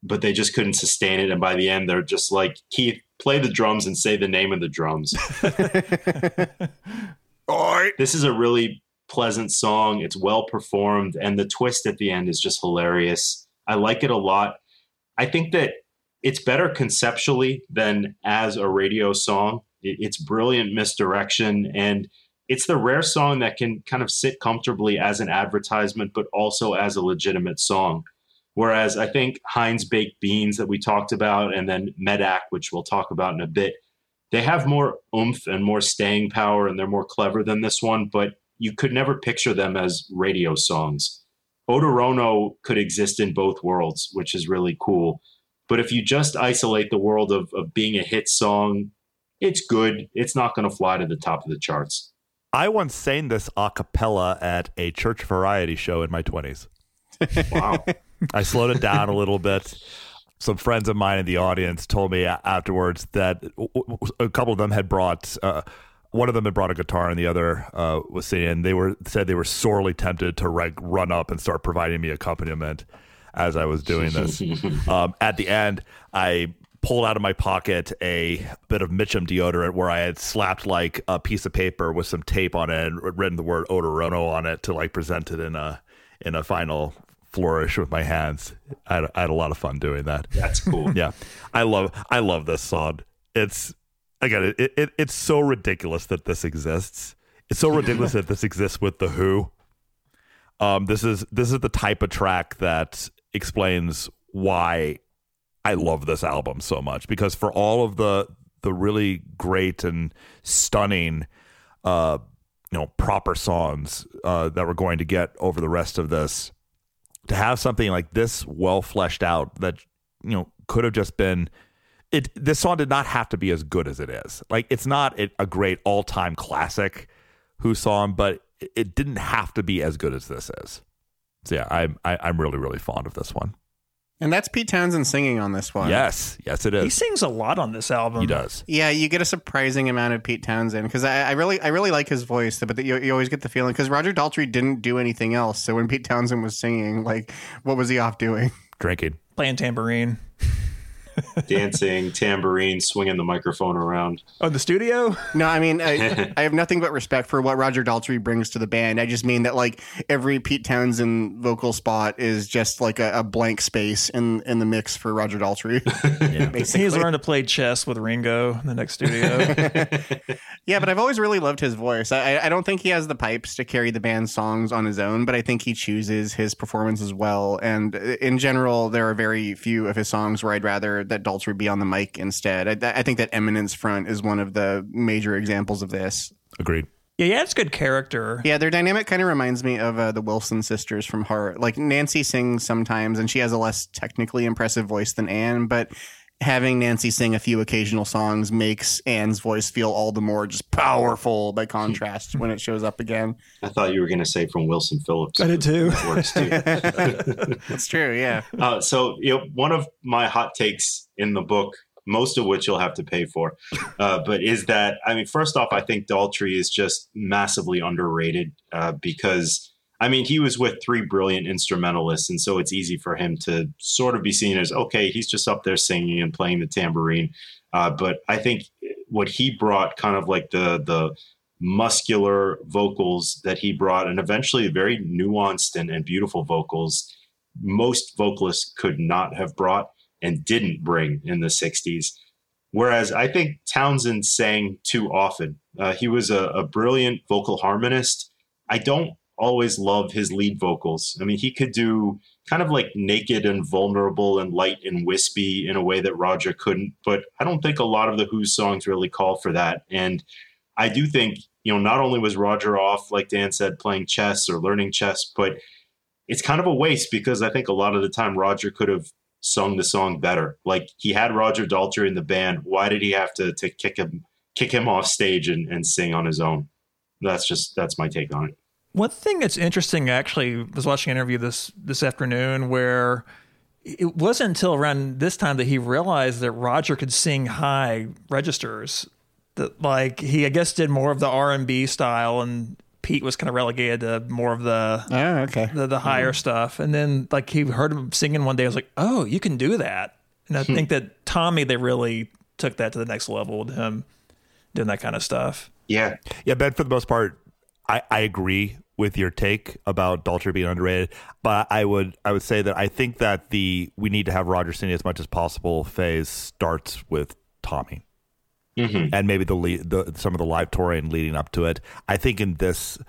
but they just couldn't sustain it. And by the end, they're just like, Keith, play the drums and say the name of the drums. [LAUGHS] This is a really pleasant song. It's well performed, and the twist at the end is just hilarious. I like it a lot. I think that it's better conceptually than as a radio song. It's brilliant misdirection, and it's the rare song that can kind of sit comfortably as an advertisement, but also as a legitimate song. Whereas I think Heinz Baked Beans that we talked about, and then Medac, which we'll talk about in a bit, they have more oomph and more staying power, and they're more clever than this one. But you could never picture them as radio songs. Odorono could exist in both worlds, which is really cool. But if you just isolate the world of, of being a hit song, it's good. It's not going to fly to the top of the charts. I once sang this a cappella at a church variety show in my 20s. Wow. [LAUGHS] I slowed it down a little bit. Some friends of mine in the audience told me afterwards that a couple of them had brought. Uh, one of them had brought a guitar, and the other uh, was singing. They were said they were sorely tempted to reg- run up and start providing me accompaniment as I was doing this. [LAUGHS] um, at the end, I pulled out of my pocket a bit of Mitchum deodorant where I had slapped like a piece of paper with some tape on it and written the word Odorono on it to like present it in a in a final flourish with my hands. I had, I had a lot of fun doing that. That's cool. [LAUGHS] yeah, I love I love this song. It's again, it, it it's so ridiculous that this exists. It's so ridiculous that this exists with the Who. Um, this is this is the type of track that explains why I love this album so much because for all of the the really great and stunning uh you know proper songs uh that we're going to get over the rest of this to have something like this well fleshed out that you know could have just been it this song did not have to be as good as it is like it's not a, a great all-time classic who song but it, it didn't have to be as good as this is so yeah i'm I, i'm really really fond of this one And that's Pete Townshend singing on this one. yes yes it is He sings a lot on this album. he does Yeah, you get a surprising amount of Pete Townshend because I, I really, I really like his voice, but you, you always get the feeling because Roger Daltrey didn't do anything else. So when Pete Townshend was singing, like, what was he off doing? drinking Playing tambourine. Dancing, tambourine, swinging the microphone around. Oh, the studio? No, I mean, I, [LAUGHS] I have nothing but respect for what Roger Daltrey brings to the band. I just mean that like every Pete Townshend vocal spot is just like a, a blank space in in the mix for Roger Daltrey. [LAUGHS] [LAUGHS] basically. He's learned to play chess with Ringo in the next studio. Yeah, but I've always really loved his voice. I, I don't think he has the pipes to carry the band's songs on his own, but I think he chooses his performance as well. And uh, in general, there are very few of his songs where I'd rather that Daltrey be on the mic instead. I, I think that Eminence Front is one of the major examples of this. agreed yeah, yeah, it's good character. Yeah, their dynamic kind of reminds me of uh, the Wilson sisters from Heart. Like Nancy sings sometimes, and she has a less technically impressive voice than Anne, but having Nancy sing a few occasional songs makes Anne's voice feel all the more just powerful by contrast when it shows up again. I thought you were going to say from Wilson Phillips. I did too. Which works too. [LAUGHS] That's true, yeah. Uh, so, you know, one of my hot takes in the book, most of which you'll have to pay for, uh, but is that, I mean, first off, I think Daltrey is just massively underrated uh, because, I mean, he was with three brilliant instrumentalists, and so it's easy for him to sort of be seen as, okay, he's just up there singing and playing the tambourine. Uh, but I think what he brought, kind of like the, the, muscular vocals that he brought and eventually very nuanced and, and beautiful vocals most vocalists could not have brought and didn't bring in the 60s. Whereas I think Townshend sang too often. Uh, he was a, a brilliant vocal harmonist. I don't always love his lead vocals. I mean, he could do kind of like naked and vulnerable and light and wispy in a way that Roger couldn't. But I don't think a lot of the Who songs really call for that. And I do think, you know, not only was Roger off, like Dan said, playing chess or learning chess, but it's kind of a waste because I think a lot of the time Roger could have sung the song better. Like he had Roger Daltrey in the band. Why did he have to to kick him kick him off stage and, and sing on his own? That's just that's my take on it. One thing that's interesting, actually, was watching an interview this this afternoon where it wasn't until around this time that he realized that Roger could sing high registers. That like he, I guess, did more of the R and B style, and Pete was kind of relegated to more of the Oh, okay. the, the higher mm-hmm. stuff. And then like he heard him singing one day, I was like, oh, you can do that. And I hmm. think that Tommy, they really took that to the next level with him doing that kind of stuff. Yeah. Yeah, Ben, for the most part, I, I agree with your take about Daltrey being underrated, but I would I would say that I think that the we need to have Roger singing as much as possible phase starts with Tommy. Mm-hmm. And maybe the, lead, the some of the live touring leading up to it. I think in this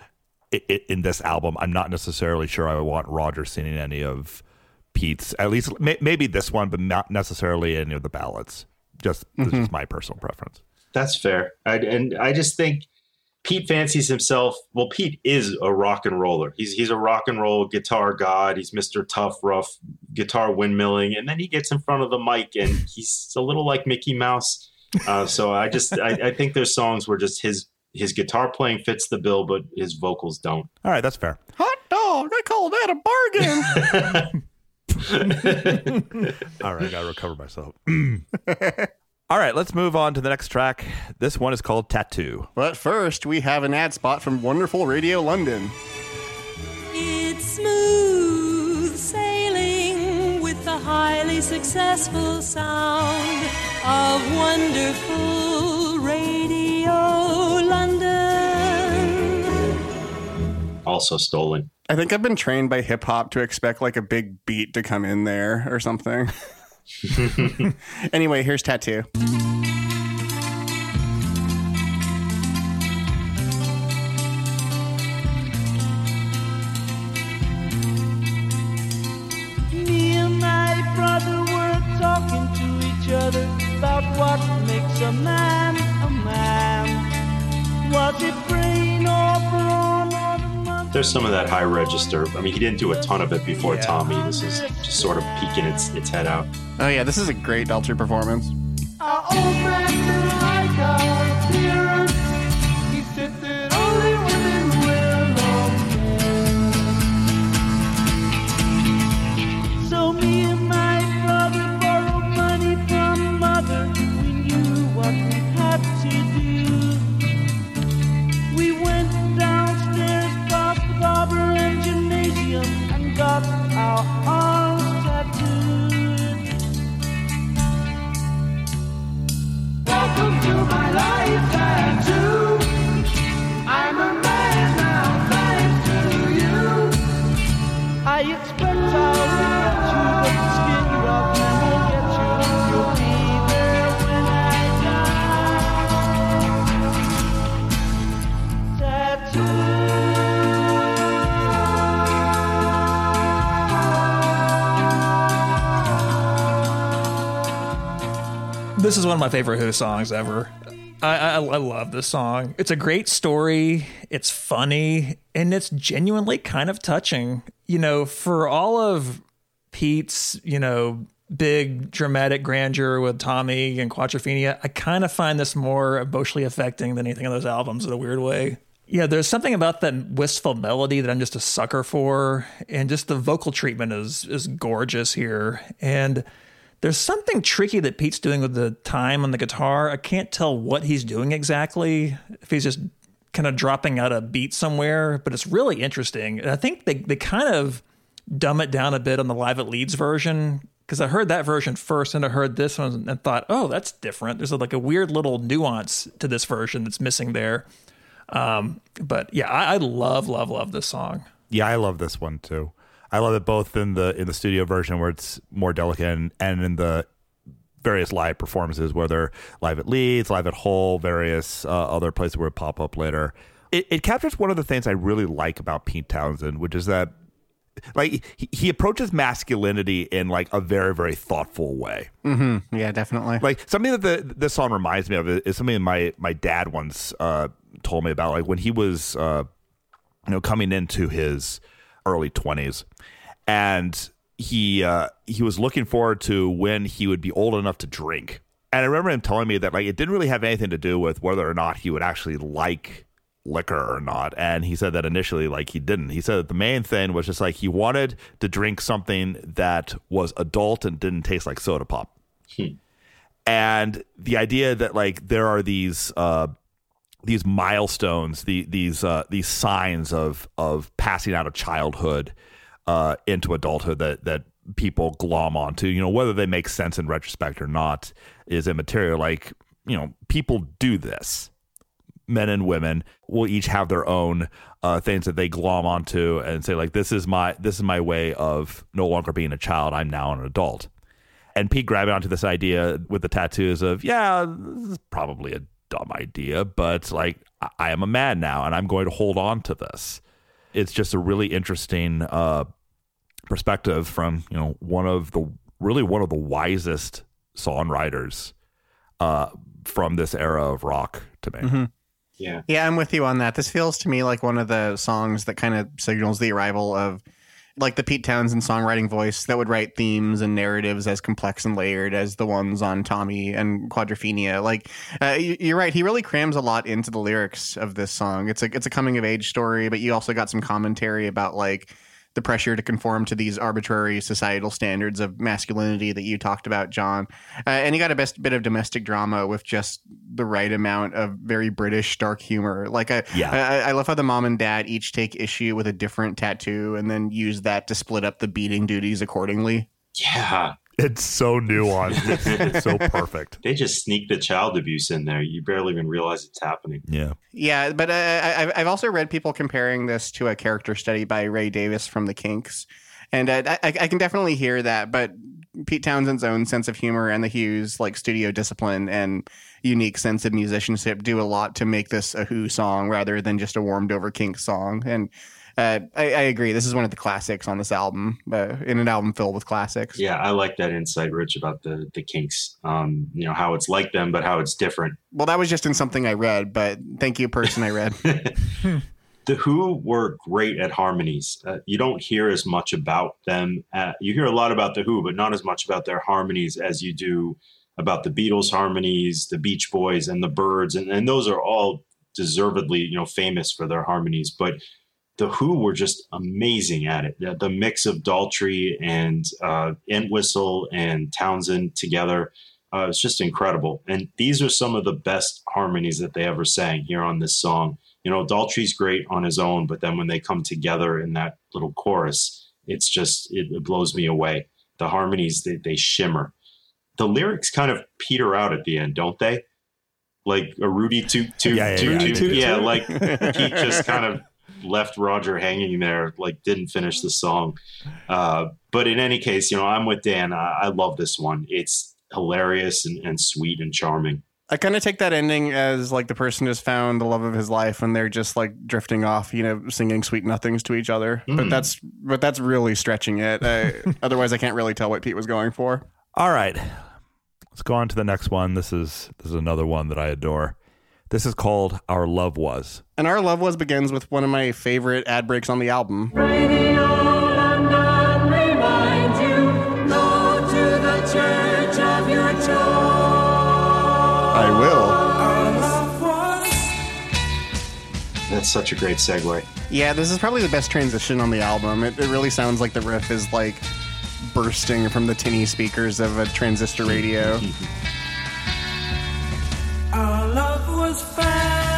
in this album, I'm not necessarily sure I would want Roger singing any of Pete's. At least maybe this one, but not necessarily any of the ballads. Just this is mm-hmm. my personal preference. That's fair. I, and I just think Pete fancies himself. Well, Pete is a rock and roller. He's he's a rock and roll guitar god. He's Mr. Tough, rough guitar windmilling, and then he gets in front of the mic and he's a little like Mickey Mouse. Uh, so I just I, I think there's songs where just his his guitar playing fits the bill, but his vocals don't. All right, that's fair. Hot dog! I call that a bargain. [LAUGHS] All right, I gotta recover myself. [CLEARS THROAT] All right, let's move on to the next track. This one is called Tattoo. but first, we have an ad spot from Wonderful Radio London. It's smooth sailing with the highly successful sound of wonderful Radio London. Also stolen. I think I've been trained by hip hop to expect like a big beat to come in there or something. [LAUGHS] [LAUGHS] anyway, here's Tattoo. There's some of that high register. I mean, he didn't do a ton of it before Yeah. Tommy. This is just sort of peeking its its head out. Oh yeah, this is a great Daltrey performance. This is one of my favorite Who songs ever. I, I, I love this song. It's a great story. It's funny and it's genuinely kind of touching. You know, for all of Pete's, you know, big dramatic grandeur with Tommy and Quadrophenia, I kind of find this more emotionally affecting than anything on those albums in a weird way. Yeah, there's something about that wistful melody that I'm just a sucker for, and just the vocal treatment is is gorgeous here. And there's something tricky that Pete's doing with the time on the guitar. I can't tell what he's doing exactly. If he's just kind of dropping out a beat somewhere, but it's really interesting. And I think they, they kind of dumb it down a bit on the Live at Leeds version because I heard that version first and I heard this one and thought, oh, that's different. There's like a weird little nuance to this version that's missing there. Um, but yeah, I, I love, love, love this song. Yeah, I love this one too. I love it both in the in the studio version where it's more delicate and, and in the various live performances where they're live at Leeds, live at Hull, various uh, other places where it pop up later. It, it captures one of the things I really like about Pete Townshend, which is that like he, he approaches masculinity in like a very very thoughtful way. Mm-hmm. Yeah, definitely. Like something that the this song reminds me of is something that my my dad once uh, told me about. Like when he was uh, you know coming into his early twenties, and he uh, he was looking forward to when he would be old enough to drink. And I remember him telling me that like it didn't really have anything to do with whether or not he would actually like liquor or not. And he said that initially, like he didn't. He said that the main thing was just like he wanted to drink something that was adult and didn't taste like soda pop. And the idea that like there are these uh these milestones, the, these uh, these signs of of passing out of childhood uh, into adulthood that that people glom onto. You know, whether they make sense in retrospect or not is immaterial. Like you know, people do this. Men and women will each have their own uh, things that they glom onto and say like, "This is my this is my way of no longer being a child. I'm now an adult." And Pete grabbing onto this idea with the tattoos of, yeah, this is probably a dumb idea, but like I- I am a man now and I'm going to hold on to this. It's just a really interesting uh, perspective from, you know, one of the really one of the wisest songwriters uh, from this era of rock to me. Mhm. Yeah. Yeah, I'm with you on that. This feels to me like one of the songs that kind of signals the arrival of like the Pete Townshend songwriting voice that would write themes and narratives as complex and layered as the ones on Tommy and Quadrophenia. Like uh, you- you're right, he really crams a lot into the lyrics of this song. It's a it's a coming of age story, but you also got some commentary about like the pressure to conform to these arbitrary societal standards of masculinity that you talked about, John. Uh, and you got a best bit of domestic drama with just the right amount of very British dark humor. Like I, Yeah. I, I love how the mom and dad each take issue with a different tattoo and then use that to split up the beating duties accordingly. Yeah. It's so nuanced. It's, it's so perfect. They just sneak the child abuse in there. You barely even realize it's happening. Yeah. Yeah, but uh, I, I've- I've also read people comparing this to a character study by Ray Davies from the Kinks, and uh, I, I can definitely hear that. But Pete Townshend's own sense of humor and the Who's like studio discipline and unique sense of musicianship do a lot to make this a Who song rather than just a warmed over Kinks song. And uh, I, I agree, this is one of the classics on this album, uh, in an album filled with classics. Yeah, I like that insight, Rich, about the the Kinks. Um, you know how it's like them, but how it's different. Well, that was just in something I read, but thank you, person I read. [LAUGHS] The Who were great at harmonies. Uh, you don't hear as much about them. Uh, you hear a lot about The Who, but not as much about their harmonies as you do about the Beatles harmonies, the Beach Boys, and the Byrds, and, and those are all deservedly, you know, famous for their harmonies. But the Who were just amazing at it. The, the mix of Daltrey and uh, Entwistle and Townshend together, uh, it's just incredible. And these are some of the best harmonies that they ever sang here on this song. You know, Daltrey's great on his own, but then when they come together in that little chorus, it's just it, it blows me away. The harmonies they, they shimmer. The lyrics kind of peter out at the end, don't they? Like a Rudy toot toot Yeah, yeah, toot yeah. toot. Toot, Yeah, like he just kind of [LAUGHS] left Roger hanging there, like didn't finish the song. Uh, but in any case, you know, I'm with Dan. I, I love this one. It's hilarious and, and sweet and charming. I kind of take that ending as like the person has found the love of his life and they're just like drifting off, you know, singing sweet nothings to each other. But Mm. that's but that's really stretching it. Uh, [LAUGHS] otherwise, I can't really tell what Pete was going for. All right. Let's go on to the next one. This is this is another one that I adore. This is called Our Love Was. And our love was begins with one of my favorite ad breaks on the album. Radio London reminds you, go to the church of your choice. I will. That's such a great segue. Yeah, this is probably the best transition on the album. It, it really sounds like the riff is like bursting from the tinny speakers of a transistor radio. [LAUGHS] Our love was famine,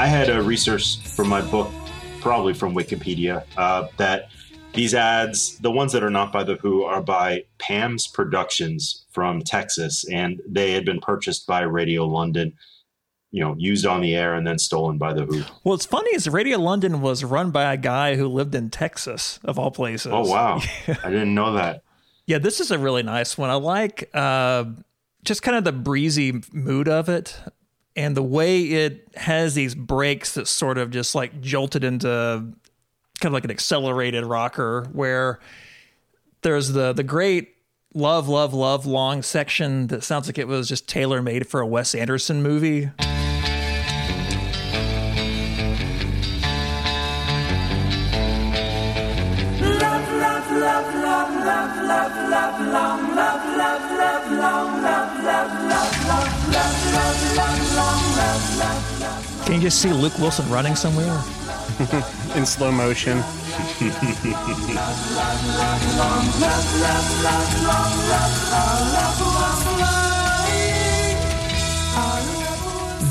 I had a research from my book, probably from Wikipedia, uh, that these ads, the ones that are not by The Who, are by Pam's Productions from Texas, and they had been purchased by Radio London, you know, used on the air and then stolen by The Who. Well, it's funny is Radio London was run by a guy who lived in Texas, of all places. Oh, wow. [LAUGHS] I didn't know that. Yeah, this is a really nice one. I like uh, just kind of the breezy mood of it and the way it has these breaks that sort of just like jolted into kind of like an accelerated rocker where there's the the great love love love long section that sounds like it was just tailor made for a Wes Anderson movie. Love, love, love, love, love, love, love, long, love, love, love, love, love, love, love, Can you just see Luke Wilson running somewhere? [LAUGHS] In slow motion.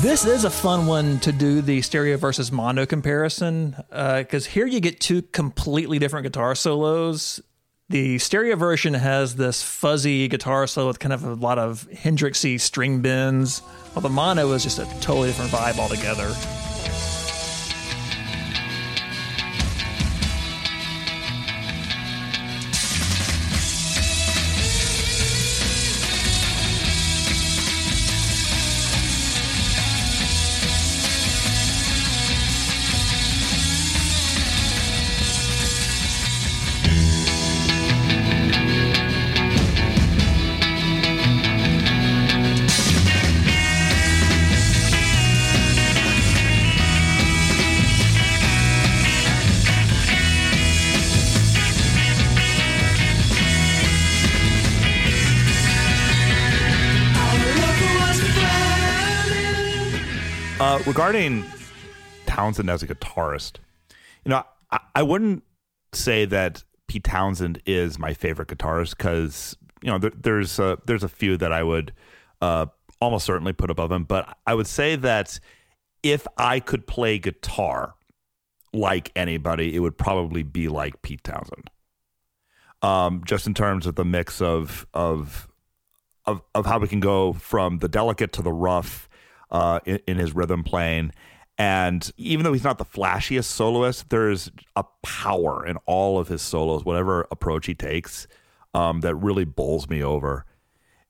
This is a fun one to do the stereo versus mono comparison uh, because here you get two completely different guitar solos. The stereo version has this fuzzy guitar solo with kind of a lot of Hendrixy string bends, while the mono is just a totally different vibe altogether. Regarding Townshend as a guitarist, you know, I, I wouldn't say that Pete Townshend is my favorite guitarist because you know there, there's a, there's a few that I would uh, almost certainly put above him, but I would say that if I could play guitar like anybody, it would probably be like Pete Townshend. um, just in terms of the mix of of of of how we can go from the delicate to the rough uh, in, in his rhythm playing. And even though he's not the flashiest soloist, there's a power in all of his solos, whatever approach he takes, um, that really bowls me over.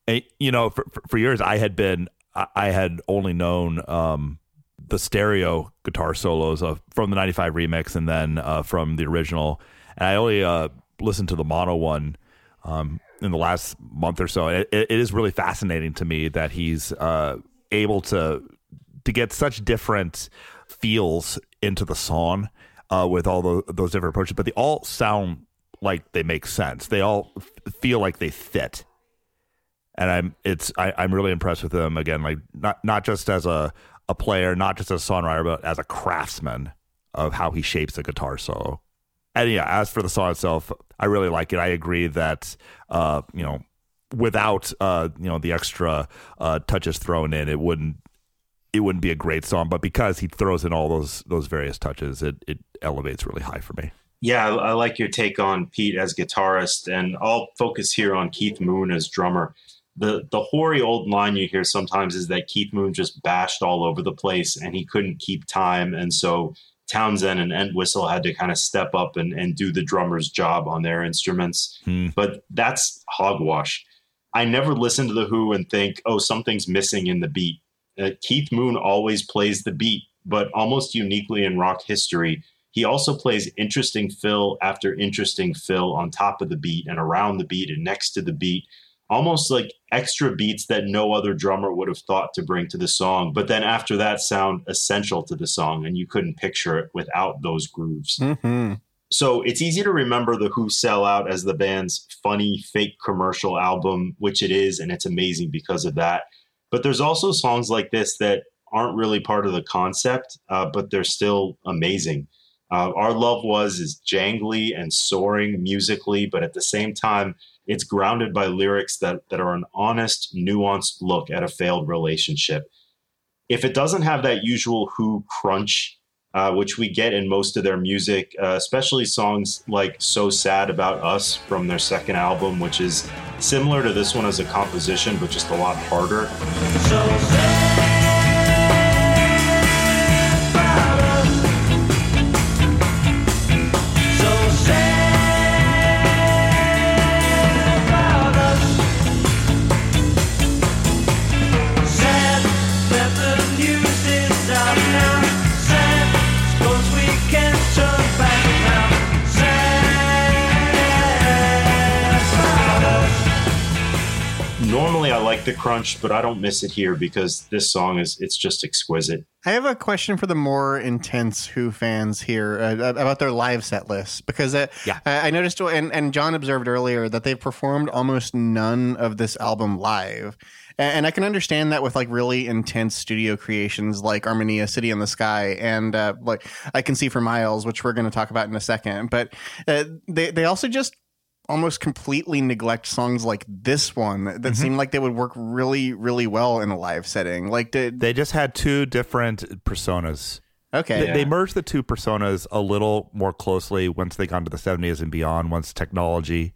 And, you know, for, for, years I had been, I I had only known um, the stereo guitar solos of from the '95 remix and then uh, from the original, and I only uh, listened to the mono one um, in the last month or so. It, it is really fascinating to me that he's uh, able to to get such different feels into the song uh, with all those, those different approaches, but they all sound like they make sense. They all f- feel like they fit, and I'm it's I, I'm really impressed with him again. Like not not just as a a player, not just as a songwriter, but as a craftsman of how he shapes a guitar solo. And yeah, as for the song itself, I really like it. I agree that uh, you know, without uh, you know, the extra uh touches thrown in, it wouldn't it wouldn't be a great song. But because he throws in all those those various touches, it it elevates really high for me. Yeah, I, I like your take on Pete as guitarist, and I'll focus here on Keith Moon as drummer. The the hoary old line you hear sometimes is that Keith Moon just bashed all over the place and he couldn't keep time, and so Townshend and Entwistle had to kind of step up and, and do the drummer's job on their instruments. But that's hogwash. I never listen to the Who and think, oh, something's missing in the beat. Uh, Keith Moon always plays the beat, but almost uniquely in rock history, he also plays interesting fill after interesting fill on top of the beat and around the beat and next to the beat, almost like extra beats that no other drummer would have thought to bring to the song. But then after that, sound essential to the song, and you couldn't picture it without those grooves. Mm-hmm. So it's easy to remember the Who Sell Out as the band's funny, fake commercial album, which it is, and it's amazing because of that. But there's also songs like this that aren't really part of the concept, uh, but they're still amazing. Uh, Our Love Was is jangly and soaring musically, but at the same time, it's grounded by lyrics that, that are an honest, nuanced look at a failed relationship. If it doesn't have that usual Who crunch, uh, which we get in most of their music, uh, especially songs like So Sad About Us from their second album, which is similar to this one as a composition, but just a lot harder. Normally, the crunch, but I don't miss it here because this song is it's just exquisite. I have a question for the more intense Who fans here uh, about their live set list because uh, I, I noticed and, and John observed earlier that they've performed almost none of this album live. And, and I can understand that with like really intense studio creations like Armenia, City in the Sky, and uh, like I can see for Miles, which we're going to talk about in a second. But uh, they they also just almost completely neglect songs like this one that Mm-hmm. seem like they would work really really well in a live setting. Like did, They just had two different personas. Okay. They, they merged the two personas a little more closely once they got into the 70s and beyond, once technology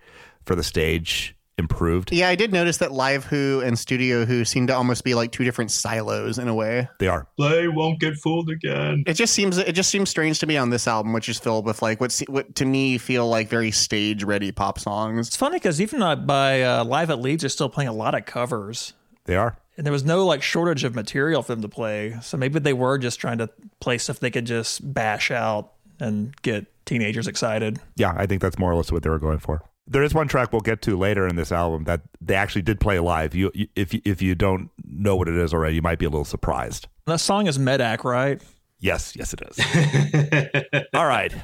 for the stage improved. Yeah, I did notice that Live Who and Studio Who seem to almost be like two different silos in a way. They are. They won't get fooled again. It just seems it just seems strange to me on this album, which is filled with like what what to me feel like very stage ready pop songs. It's funny because even uh, by uh, Live at Leeds, they're still playing a lot of covers. They are. And there was no like shortage of material for them to play. So maybe they were just trying to play stuff they could just bash out and get teenagers excited. Yeah, I think that's more or less what they were going for. There is one track we'll get to later in this album that they actually did play live. You, you if you, if you don't know what it is already, you might be a little surprised. That song is Medac, right? Yes, yes, it is. [LAUGHS] All right,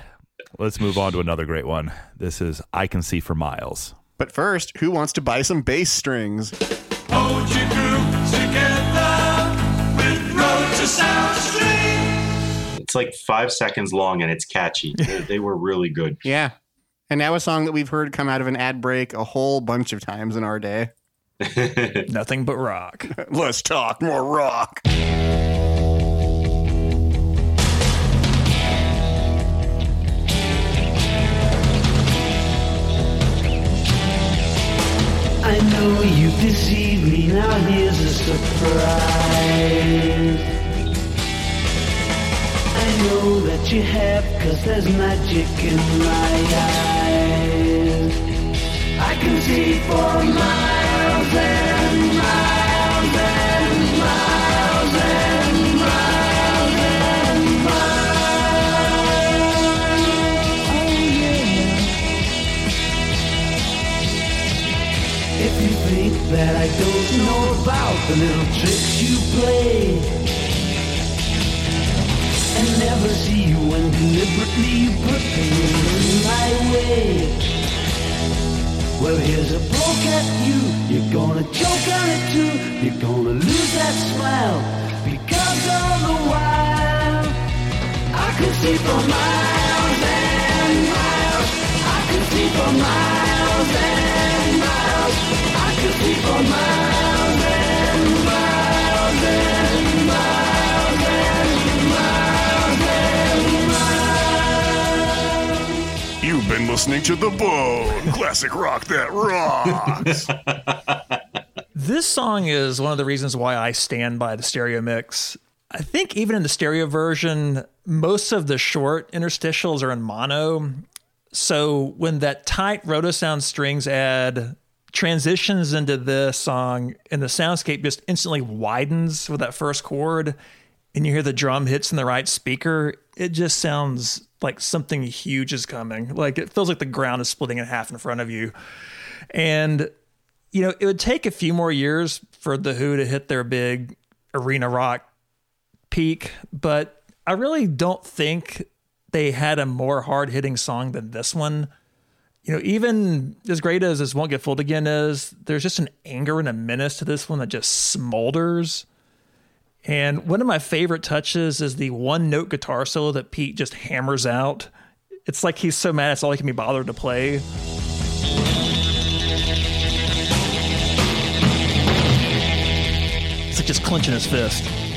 let's move on to another great one. This is "I Can See for Miles." But first, who wants to buy some bass strings? Hold your group together with Road to South Street. It's like five seconds long and it's catchy. they, they were really good. Yeah. And now a song that we've heard come out of an ad break a whole bunch of times in our day. [LAUGHS] [LAUGHS] Nothing but rock. [LAUGHS] Let's talk more rock. I know you deceived me, now here's a surprise. Know that you have, cause there's magic in my eyes. I can see for miles and miles and miles and miles and miles. Oh yeah. If you think that I don't know about the little tricks you play and never see you when deliberately you put them in my way. Well, here's a poke at you. You're gonna choke on it too. You're gonna lose that smile because all the while I could see for miles and miles. I could see for miles and miles. I could see for miles and miles and been listening to The Bone, classic rock that rocks. [LAUGHS] This song is one of the reasons why I stand by the stereo mix. I think even in the stereo version, most of the short interstitials are in mono. So when that tight rotosound strings add transitions into this song and the soundscape just instantly widens with that first chord and you hear the drum hits in the right speaker, it just sounds like something huge is coming. Like it feels like the ground is splitting in half in front of you. And you know, it would take a few more years for the Who to hit their big arena rock peak, but I really don't think they had a more hard hitting song than this one. You know, even as great as this Won't Get Fooled Again is, there's just an anger and a menace to this one that just smolders. And one of my favorite touches is the one note guitar solo that Pete just hammers out. It's like he's so mad it's all he can be bothered to play. It's like just clenching his fist.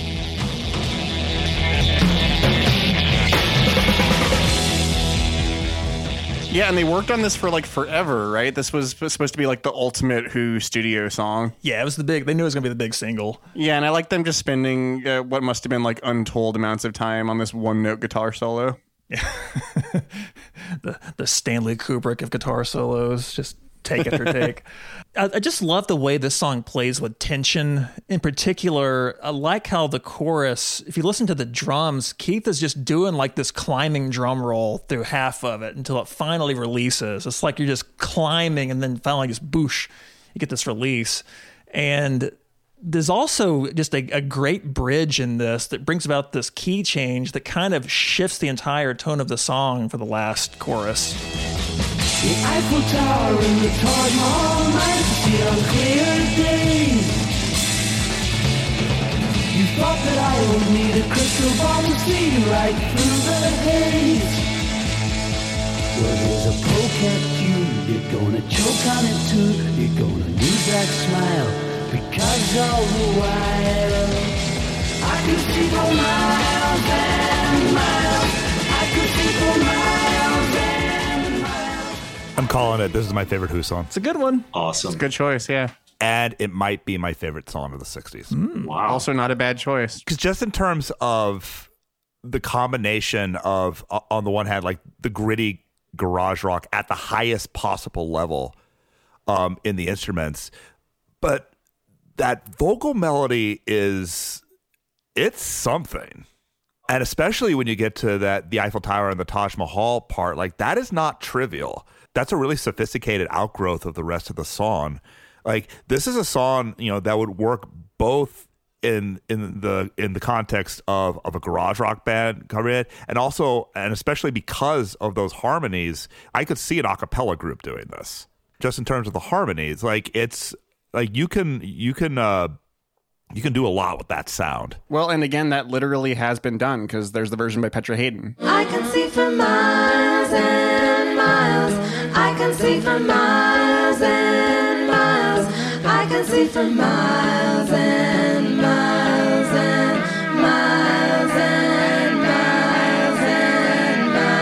Yeah, and they worked on this for like forever, right? This was supposed to be like the ultimate Who studio song. Yeah, it was the big. They knew it was gonna be the big single. Yeah, and I like them just spending uh, what must have been like untold amounts of time on this one note guitar solo. Yeah, [LAUGHS] the the Stanley Kubrick of guitar solos, just take after take. [LAUGHS] I, I just love the way this song plays with tension. In particular, I like how the chorus, if you listen to the drums, Keith is just doing like this climbing drum roll through half of it until it finally releases. It's like you're just climbing and then finally just boosh, you get this release. And there's also just a, a great bridge in this that brings about this key change that kind of shifts the entire tone of the song for the last chorus. The Eiffel Tower and the Taj Mahal might see on clear days. You thought that I would need a crystal ball to see right through the haze. Well, there's a poke at you. You're gonna choke on it too. You're gonna lose that smile because all the while I could see for miles and miles. I could see for miles I'm calling it. This is my favorite Who song. It's a good one. Awesome. It's a good choice, yeah. And it might be my favorite song of the 60s. Wow. Also, not a bad choice. Because just in terms of the combination of, uh, on the one hand, like the gritty garage rock at the highest possible level um, in the instruments, but that vocal melody is, it's something. And especially when you get to that, the Eiffel Tower and the Taj Mahal part, like that is not trivial. That's a really sophisticated outgrowth of the rest of the song. Like this is a song, you know, that would work both in in the in the context of of a garage rock band covering it, and also and especially because of those harmonies, I could see an a cappella group doing this. Just in terms of the harmonies, like it's like you can you can uh you can do a lot with that sound. Well, and again, that literally has been done because there's the version by Petra Haden. I can see for miles and miles. I can see for miles and miles. I can see for miles and miles and miles and miles and miles.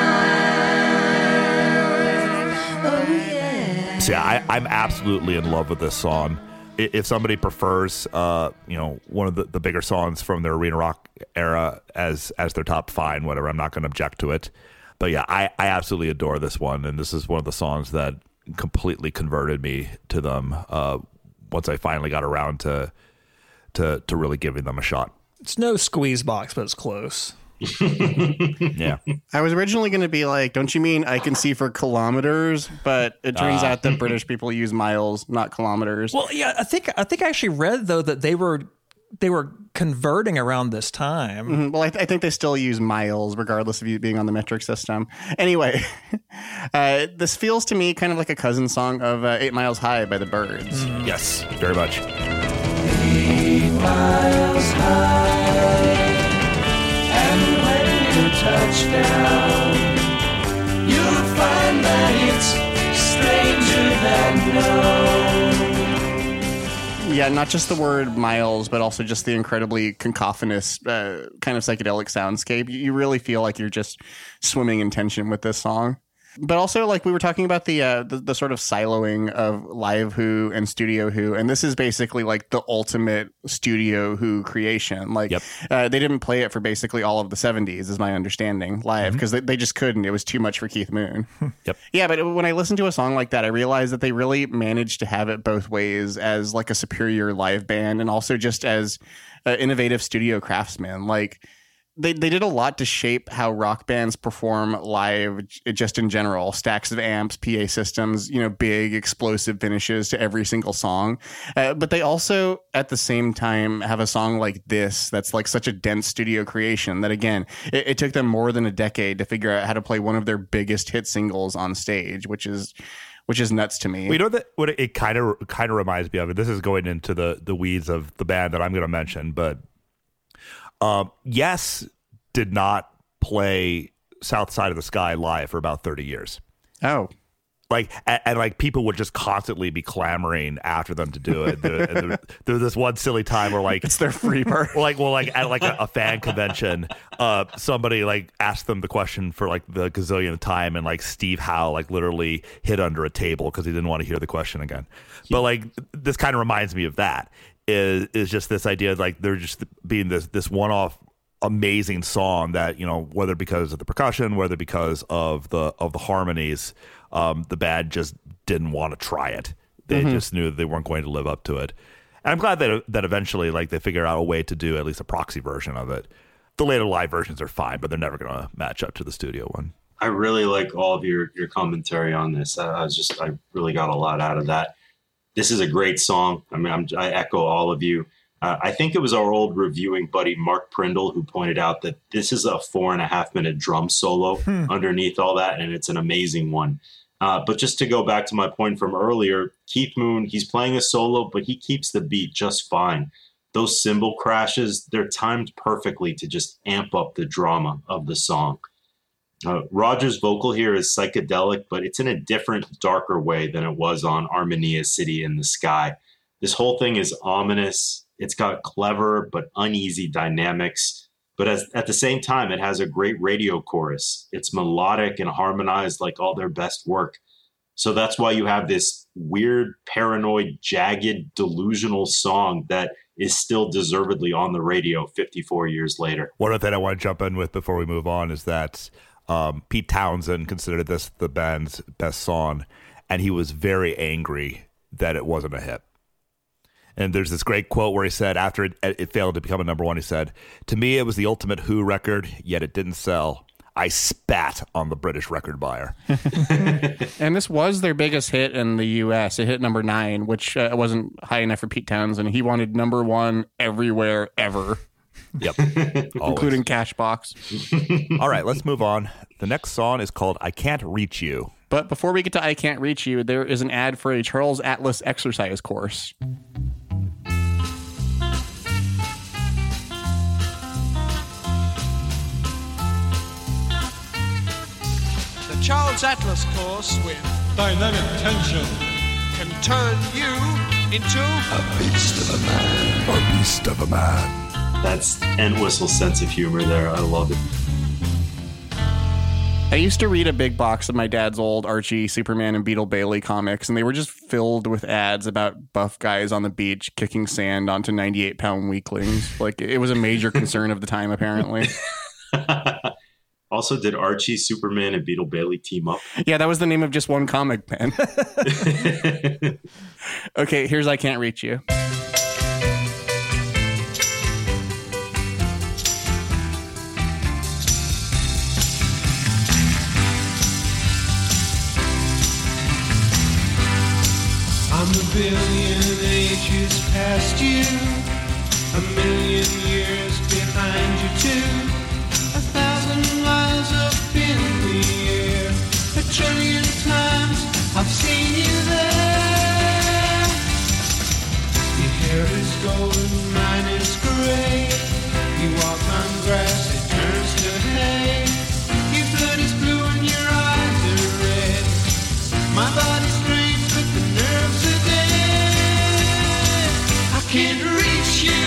Oh yeah. Yeah, I, I'm absolutely in love with this song. If somebody prefers, uh, you know, one of the, the bigger songs from their arena rock era as as their top, fine, whatever. I'm not going to object to it. But yeah, I, I absolutely adore this one, and this is one of the songs that completely converted me to them. Uh, once I finally got around to to to really giving them a shot. It's no squeeze box, but it's close. [LAUGHS] Yeah. I was originally going to be like, don't you mean I can see for kilometers? But it turns Ah. out that British people use miles, not kilometers. Well, yeah, I think I think I actually read though that they were they were converting around this time. Mhm. Well, I, th- I think they still use miles, regardless of you being on the metric system. Anyway, [LAUGHS] uh, this feels to me kind of like a cousin song of uh, Eight Miles High by the Byrds. Yes, very much. miles high. And when you touch down, you'll find that it's stranger than known. Yeah, not just the word miles, but also just the incredibly cacophonous uh, kind of psychedelic soundscape. You- You really feel like you're just swimming in tension with this song. But also, like we were talking about the, uh, the the sort of siloing of live Who and studio Who, and this is basically like the ultimate studio Who creation. Like uh, they didn't play it for basically all of the '70s, is my understanding, live because they, they just couldn't. It was too much for Keith Moon. [LAUGHS] yep. Yeah, but when I listen to a song like that, I realize that they really managed to have it both ways as like a superior live band and also just as uh, innovative studio craftsmen. Like they, they did a lot to shape how rock bands perform live just in general stacks of amps pa systems you know big explosive finishes to every single song uh, but they also at the same time have a song like this that's like such a dense studio creation that again it, it took them more than a decade to figure out how to play one of their biggest hit singles on stage which is which is nuts to me you know that what it kind of kind of reminds me of. And this is going into the the weeds of the band that I'm going to mention, but um, yes, did not play South Side of the Sky live for about 30 years. Oh. Like and, and like people would just constantly be clamoring after them to do it. There, there, there was this one silly time where like it's their free [LAUGHS] bird. like well like at like a, a fan convention, uh, somebody like asked them the question for like the gazillion time, and like Steve Howe like literally hid under a table because he didn't want to hear the question again. But like this kind of reminds me of that. Is is just this idea like they're just being this this one off amazing song that you know whether because of the percussion whether because of the of the harmonies um the band just didn't want to try it they Mhm. just knew that they weren't going to live up to it and i'm glad that that eventually like they figure out a way to do at least a proxy version of it the later live versions are fine but they're never going to match up to the studio one I really like all of your your commentary on this. I, I was just I really got a lot out of that. This is a great song. I mean, I'm, I echo all of you. Uh, I think it was our old reviewing buddy Mark Prindle who pointed out that this is a four and a half minute drum solo underneath all that, and it's an amazing one. Uh, but just to go back to my point from earlier, Keith Moon, he's playing a solo, but he keeps the beat just fine. Those cymbal crashes, they're timed perfectly to just amp up the drama of the song. Uh, Roger's vocal here is psychedelic, but it's in a different, darker way than it was on Armenia City in the Sky. This whole thing is ominous. It's got clever but uneasy dynamics, but as, at the same time, it has a great radio chorus. It's melodic and harmonized like all their best work. So that's why you have this weird, paranoid, jagged, delusional song that is still deservedly on the radio 54 years later. One other thing I want to jump in with before we move on is that um, Pete Townshend considered this the band's best song, and he was very angry that it wasn't a hit. And there's this great quote where he said, after it, it failed to become a number one, he said, To me, it was the ultimate Who record, yet it didn't sell. I spat on the British record buyer. [LAUGHS] and this was their biggest hit in the U.S. It hit number nine, which uh, wasn't high enough for Pete Townshend. He wanted number one everywhere ever. Yep. [LAUGHS] including Cashbox. All right, let's move on. The next song is called I Can't Reach You. But before we get to I Can't Reach You, there is an ad for a Charles Atlas exercise course. The Charles Atlas course with dynamic tension can turn you into A beast of a man. A beast of a man. That's Entwistle's sense of humor there. I love it. I used to read a big box of my dad's old Archie, Superman, and Beetle Bailey comics, and they were just filled with ads about buff guys on the beach kicking sand onto 98 pound weaklings. like it was a major [LAUGHS] concern of the time, apparently. [LAUGHS] Also, did Archie, Superman, and Beetle Bailey team up? Yeah, that was the name of just one comic, man. [LAUGHS] okay, here's I Can't Reach You. A billion ages past you, a million years behind you too, a thousand miles up in the air, a trillion times I've seen you there. Your hair is golden, mine is gray. You walk on grass, it turns to hay. Your blood is blue and your eyes are red. My body's can't reach you.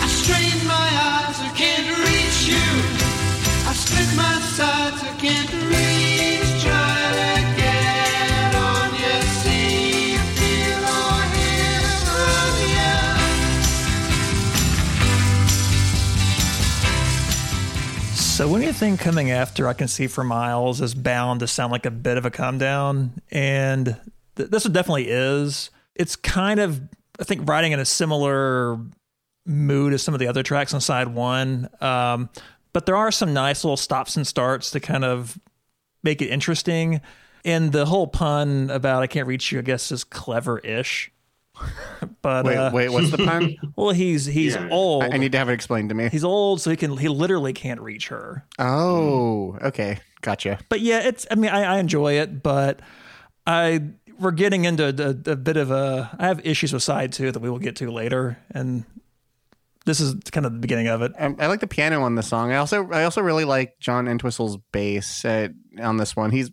I strain my eyes, I can't reach you. I split my sides, I can't reach. Try to get on you, see, feel, or hear from you. So anything coming after I can see for miles is bound to sound like a bit of a come down, and th- this one definitely is. It's kind of I think riding in a similar mood as some of the other tracks on side one, um, but there are some nice little stops and starts to kind of make it interesting. And the whole pun about I can't reach you, I guess, is clever-ish. [LAUGHS] but Wait, uh, wait, what's the pun? [LAUGHS] well, he's he's Yeah. old. I- I need to have it explained to me. He's old, so he can he literally can't reach her. Oh, okay. Gotcha. But yeah, it's. I mean, I, I enjoy it, but I we're getting into a, a bit of a. I have issues with side two that we will get to later, and this is kind of the beginning of it. Um, I like the piano on the song. I also I also really like John Entwistle's bass uh, on this one. He's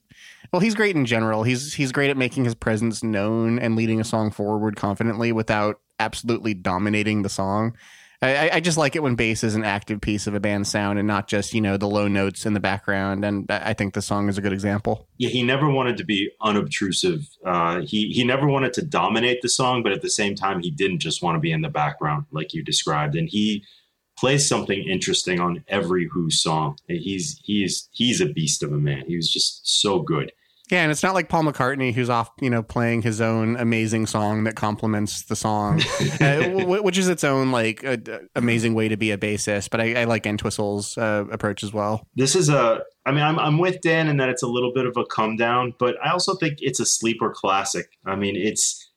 well, he's great in general. He's he's great at making his presence known and leading a song forward confidently without absolutely dominating the song. I, I- just like it when bass is an active piece of a band's sound and not just you know the low notes in the background. And I I think the song is a good example. Yeah, he never wanted to be unobtrusive. Uh, he he never wanted to dominate the song, but at the same time, he didn't just want to be in the background like you described. And he plays something interesting on every Who song. He's he's he's a beast of a man. He was just so good. Yeah, and it's not like Paul McCartney who's off, you know, playing his own amazing song that complements the song, [LAUGHS] uh, which is its own like uh, amazing way to be a bassist. But I, I like Entwistle's uh, approach as well. This is a. I mean, I'm I'm with Dan in that it's a little bit of a come down, but I also think it's a sleeper classic. I mean, it's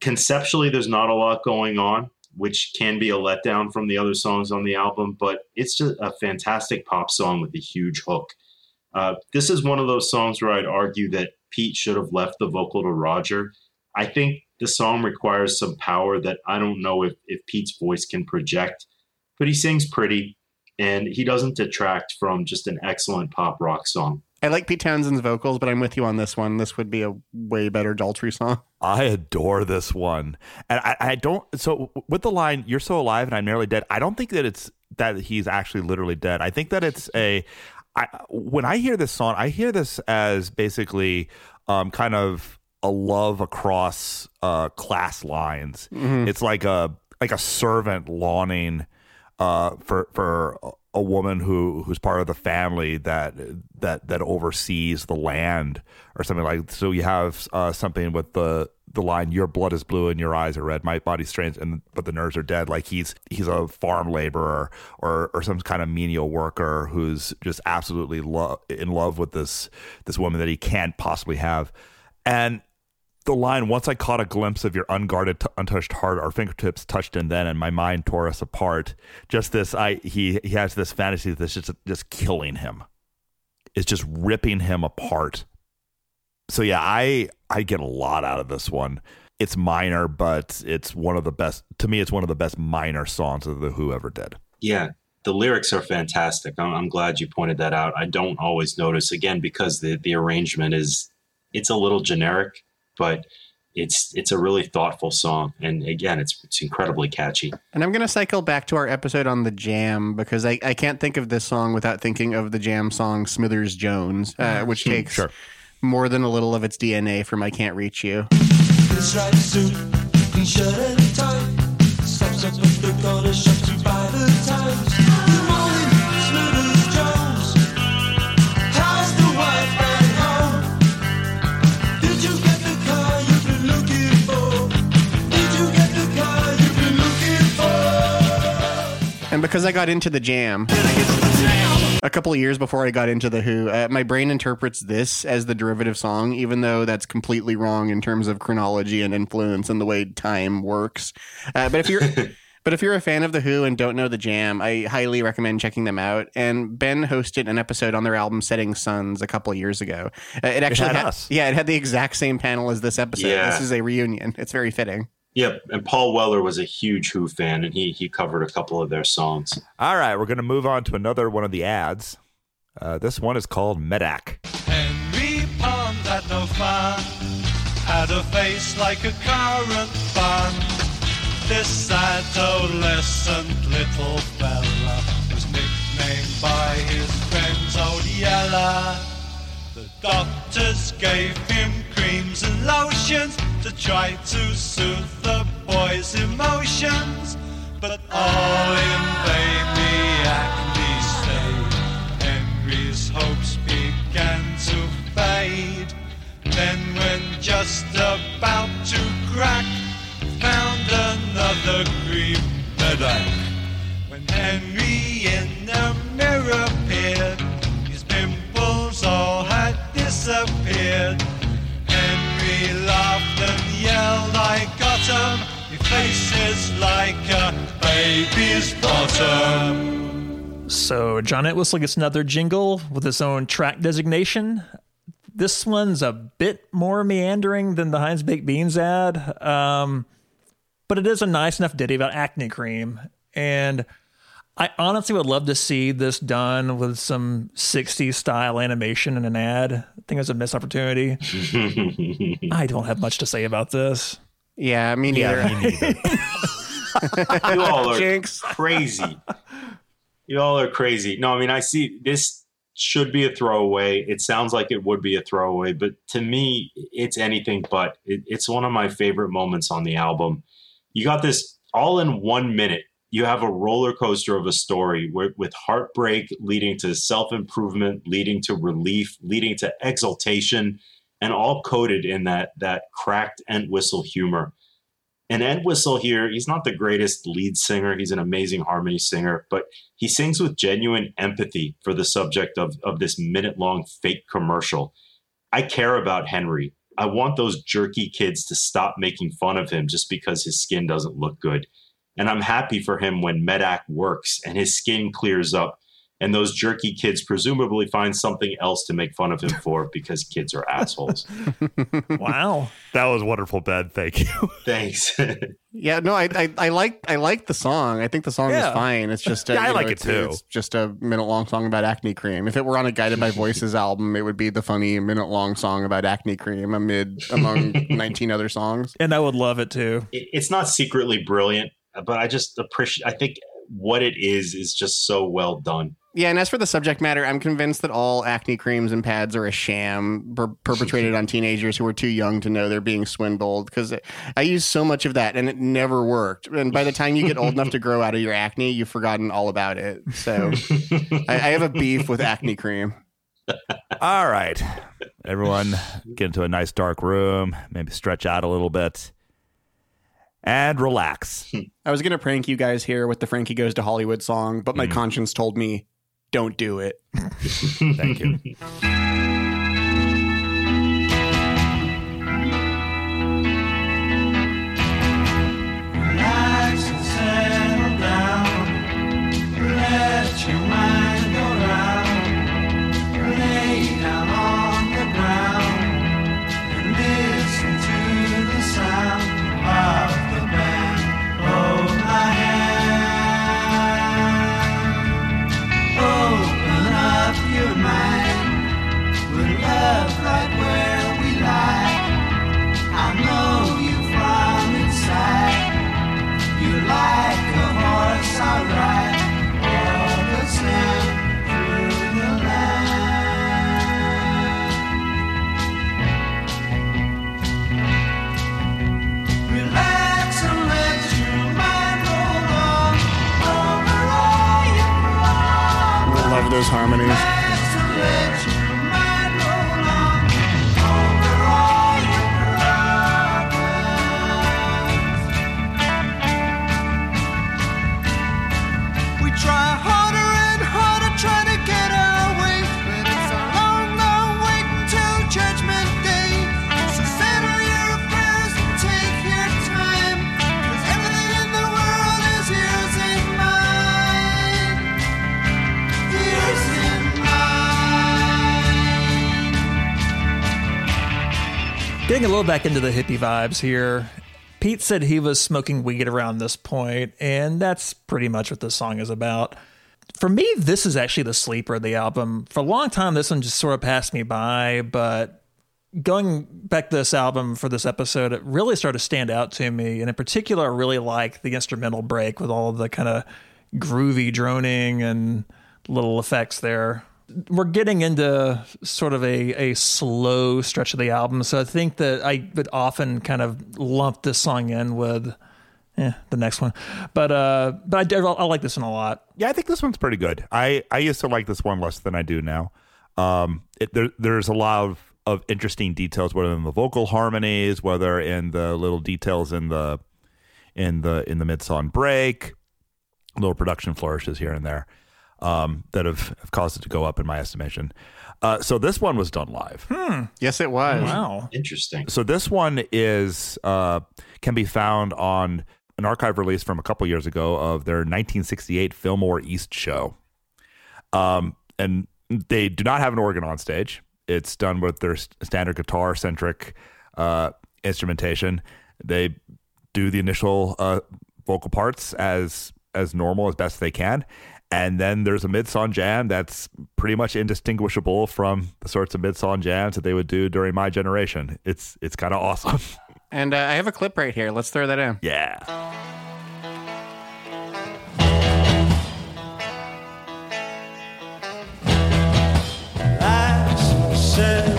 conceptually there's not a lot going on, which can be a letdown from the other songs on the album, but it's just a fantastic pop song with a huge hook. Uh, this is one of those songs where I'd argue that Pete should have left the vocal to Roger. I think the song requires some power that I don't know if, if Pete's voice can project, but he sings pretty and he doesn't detract from just an excellent pop rock song. I like Pete Townshend's vocals, but I'm with you on this one. This would be a way better Daltrey song. I adore this one, and I, I don't. So with the line "You're so alive and I'm nearly dead," I don't think that it's that he's actually literally dead. I think that it's a. I, when I hear this song, I hear this as basically um, kind of a love across uh, class lines. Mhm. It's like a like a servant lawning uh, for for a- a woman who who's part of the family that that that oversees the land or something like. So you have uh, something with the the line "Your blood is blue and your eyes are red, my body's strange, and but the nerves are dead." Like he's he's a farm laborer or or some kind of menial worker who's just absolutely lo- in love with this this woman that he can't possibly have, and the line once i caught a glimpse of your unguarded t- untouched heart our fingertips touched and then and my mind tore us apart. Just this i he he has this fantasy that's just just killing him. It's just ripping him apart so yeah i i get a lot out of this one it's minor but it's one of the best to me it's one of the best minor songs of the who ever did Yeah, the lyrics are fantastic. I'm, I'm glad you pointed that out. I don't always notice again because the the arrangement is it's a little generic, but it's it's a really thoughtful song, and again, it's it's incredibly catchy. And I'm going to cycle back to our episode on the Jam because I, I can't think of this song without thinking of the Jam song Smithers Jones, uh, which takes Sure. More than a little of its DNA from I Can't Reach You. Striped suit, clean shirt and tie. Stops up at the corner shop to buy the times. Good morning, Smithers Jones. How's the wife at home? Did you get the car you've been looking for? Did you get the car you've been looking for? And because I got into the Jam a couple of years before I got into the Who, uh, my brain interprets this as the derivative song, even though that's completely wrong in terms of chronology and influence and the way time works. Uh, but if you're [LAUGHS] But if you're a fan of The Who and don't know The Jam, I highly recommend checking them out. And Ben hosted an episode on their album Setting Sons a couple of years ago. Uh, it actually had us. Yeah, it had the exact same panel as this episode. Yeah. This is a reunion. It's very fitting. Yep, and Paul Weller was a huge Who fan, and he he covered a couple of their songs. All right, we're going to move on to another one of the ads. Uh, this one is called Medac. Henry Pond had no fun, had a face like a current bun. This adolescent little fella was nicknamed by his friends Old Yeller. Doctors gave him creams and lotions to try to soothe the boy's emotions, but all in vain. The acne stayed. Henry's hopes began to fade. Then, when just about to crack, found another cream Medac. When Henry in the mirror appeared, disappeared. Henry laughed and yelled, I got him. Your face is like a baby's bottom. So John Entwistle gets another jingle with its own track designation. This one's a bit more meandering than the Heinz Baked Beans ad, um, but it is a nice enough ditty about acne cream. And I honestly would love to see this done with some 60s style animation in an ad. I think it's a missed opportunity. [LAUGHS] I don't have much to say about this. Yeah, me neither. [LAUGHS] you all are Jinx. crazy. You all are crazy. No, I mean, I see this should be a throwaway. It sounds like it would be a throwaway, but to me, it's anything but. It, it's one of my favorite moments on the album. You got this all in one minute. You have a roller coaster of a story where, with heartbreak leading to self improvement, leading to relief, leading to exaltation, and all coded in that that cracked Entwistle humor. And Entwistle here, he's not the greatest lead singer. He's an amazing harmony singer, but he sings with genuine empathy for the subject of, of this minute long fake commercial. I care about Henry. I want those jerky kids to stop making fun of him just because his skin doesn't look good. And I'm happy for him when Medac works and his skin clears up and those jerky kids presumably find something else to make fun of him for [LAUGHS] because kids are assholes. [LAUGHS] Wow. That was wonderful, Ben. Thank you. [LAUGHS] Thanks. Yeah, no, I, I I like I like the song. I think the song Yeah. is fine. It's just a, Yeah, I you know, like it it's, too. It's just a minute long song about acne cream. If it were on a Guided by Voices album, it would be the funny minute long song about acne cream amid among nineteen other songs. And I would love it too. it- it's not secretly brilliant, but I just appreciate. I think what it is is just so well done. Yeah, and as for the subject matter, I'm convinced that all acne creams and pads are a sham per- perpetrated on [LAUGHS] teenagers who are too young to know they're being swindled. Because I used so much of that and it never worked. And by the time you get old enough to grow out of your acne, you've forgotten all about it. So I, I have a beef with acne cream. All right. Everyone get into a nice dark room, maybe stretch out a little bit, and relax. [LAUGHS] I was going to prank you guys here with the Frankie Goes to Hollywood song, but my mm-hmm. conscience told me, don't do it. [LAUGHS] Thank you. [LAUGHS] those harmonies. We try Getting a little back into the hippie vibes here. Pete said he was smoking weed around this point, and that's pretty much what this song is about. For me, this is actually the sleeper of the album. For a long time, this one just sort of passed me by, but going back to this album for this episode, it really started to stand out to me. And in particular, I really like the instrumental break with all of the kind of groovy droning and little effects there. We're getting into sort of a, a slow stretch of the album. So I think that I would often kind of lump this song in with eh, the next one. But uh, but I, I like this one a lot. Yeah, I think this one's pretty good. I, I used to like this one less than I do now. Um, it, there, there's a lot of, of interesting details, whether in the vocal harmonies, whether in the little details in the in the in the mid song break, little production flourishes here and there um, that have, have caused it to go up in my estimation. Uh, so this one was done live. Hmm. Yes, it was. Wow. Interesting. So this one is uh, can be found on an archive release from a couple years ago of their 1968 Fillmore East show. Um, and they do not have an organ on stage. It's done with their s- standard guitar centric uh, instrumentation. They do the initial uh, vocal parts as as normal as best they can. And then there's a mid-song jam that's pretty much indistinguishable from the sorts of mid-song jams that they would do during my generation. It's it's kind of awesome. [LAUGHS] And uh, I have a clip right here. Let's throw that in. Yeah. Relax, settle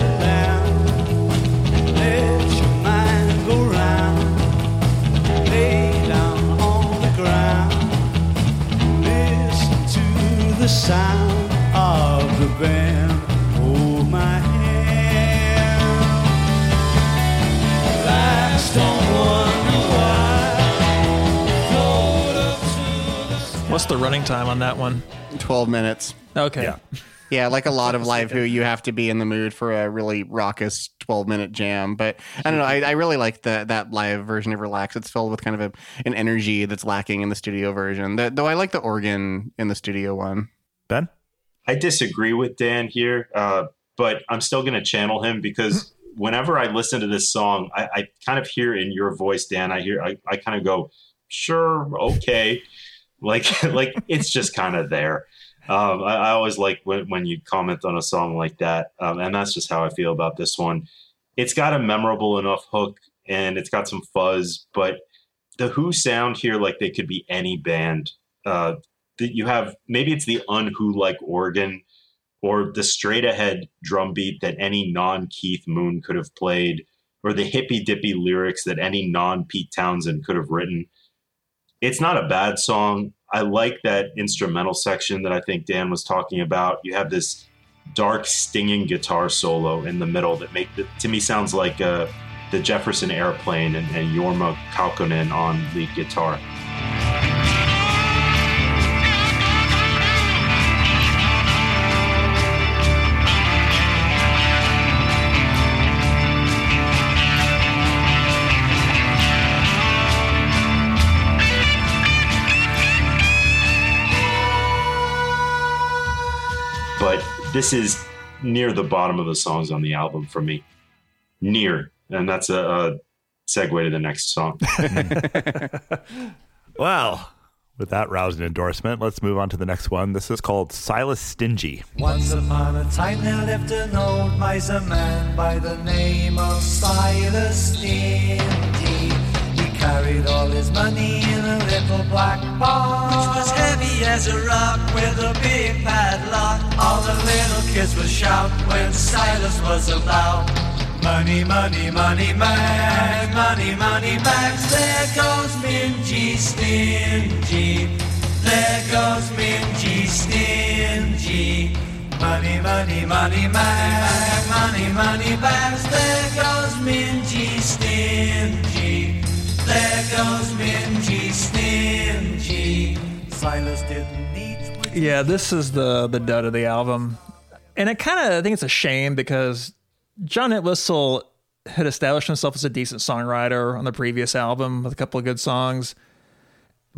sound of the band. Hold my hand. Relax, don't wonder why. Float up to the What's the running time on that one? 12 minutes. Okay. Yeah. Yeah, like a lot of live who you have to be in the mood for a really raucous 12 minute jam. But I don't know. I, I really like the, that live version of Relax. It's filled with kind of a, an energy that's lacking in the studio version. The, though I like the organ in the studio one. Ben? I disagree with Dan here, uh, but I'm still going to channel him because whenever I listen to this song, I, I kind of hear in your voice, Dan. I hear, I, I kind of go, sure, okay, [LAUGHS] like [LAUGHS] like it's just kind of there. Um, I, I always like when, when you comment on a song like that, um, and that's just how I feel about this one. It's got a memorable enough hook, and it's got some fuzz, but the Who sound here like they could be any band. Uh, that you have maybe it's the unwho like organ or the straight ahead drum beat that any non Keith Moon could have played, or the hippy dippy lyrics that any non Pete Townshend could have written. It's not a bad song. I like that instrumental section that I think Dan was talking about. You have this dark, stinging guitar solo in the middle that make to me sounds like uh, the Jefferson Airplane and, and Jorma Kaukonen on lead guitar. This is near the bottom of the songs on the album for me. Near, and that's a, a segue to the next song. [LAUGHS] [LAUGHS] Well, with that rousing endorsement, let's move on to the next one. This is called Silas Stingy. Once upon a time there lived an old miser man by the name of Silas Stingy. Carried all his money in a little black box, which was heavy as a rock with a big padlock. All the little kids would shout when Silas was about. Money, money, money, man, money, money, bags. There goes Mingy Stingy. There goes Mingy Stingy. Money, money, money, money, money, money bags. There goes Mingy Stingy. Yeah, this is the the dud of the album, and it kind of I think it's a shame because John Entwistle had established himself as a decent songwriter on the previous album with a couple of good songs.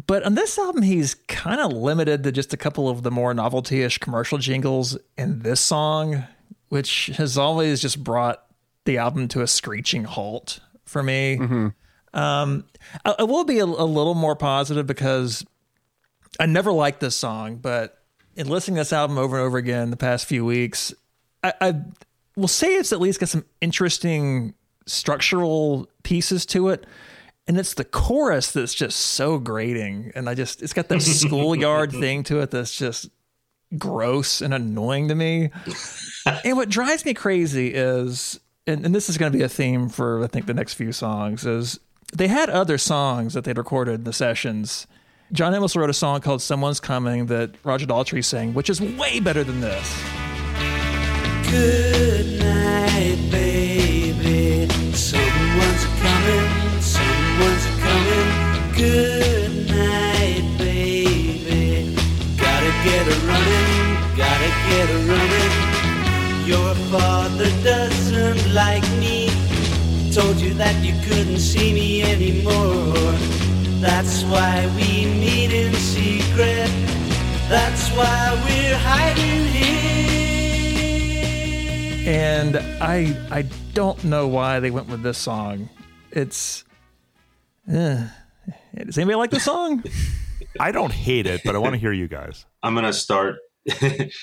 But on this album, he's kind of limited to just a couple of the more novelty-ish commercial jingles in this song, which has always just brought the album to a screeching halt for me. Mm-hmm. Um, I, I will be a, a little more positive because I never liked this song, but in listening to this album over and over again the past few weeks, I, I will say it's at least got some interesting structural pieces to it. And it's the chorus that's just so grating. And I just, it's got that [LAUGHS] schoolyard thing to it that's just gross and annoying to me. and what drives me crazy is, and, and this is going to be a theme for, I think, the next few songs, is they had other songs that they'd recorded in the sessions. John Amos wrote a song called Someone's Coming that Roger Daltrey sang, which is way better than this. Good night, baby. Someone's coming, someone's coming. Good night, baby. Gotta get a running, gotta get a running. Your father doesn't like me. Told you that you couldn't see me anymore. That's why we meet in secret. That's why we're hiding here. And I I don't know why they went with this song. It's eh. does anybody like the song? [LAUGHS] I don't hate it, but I want to hear you guys. I'm gonna start. [LAUGHS]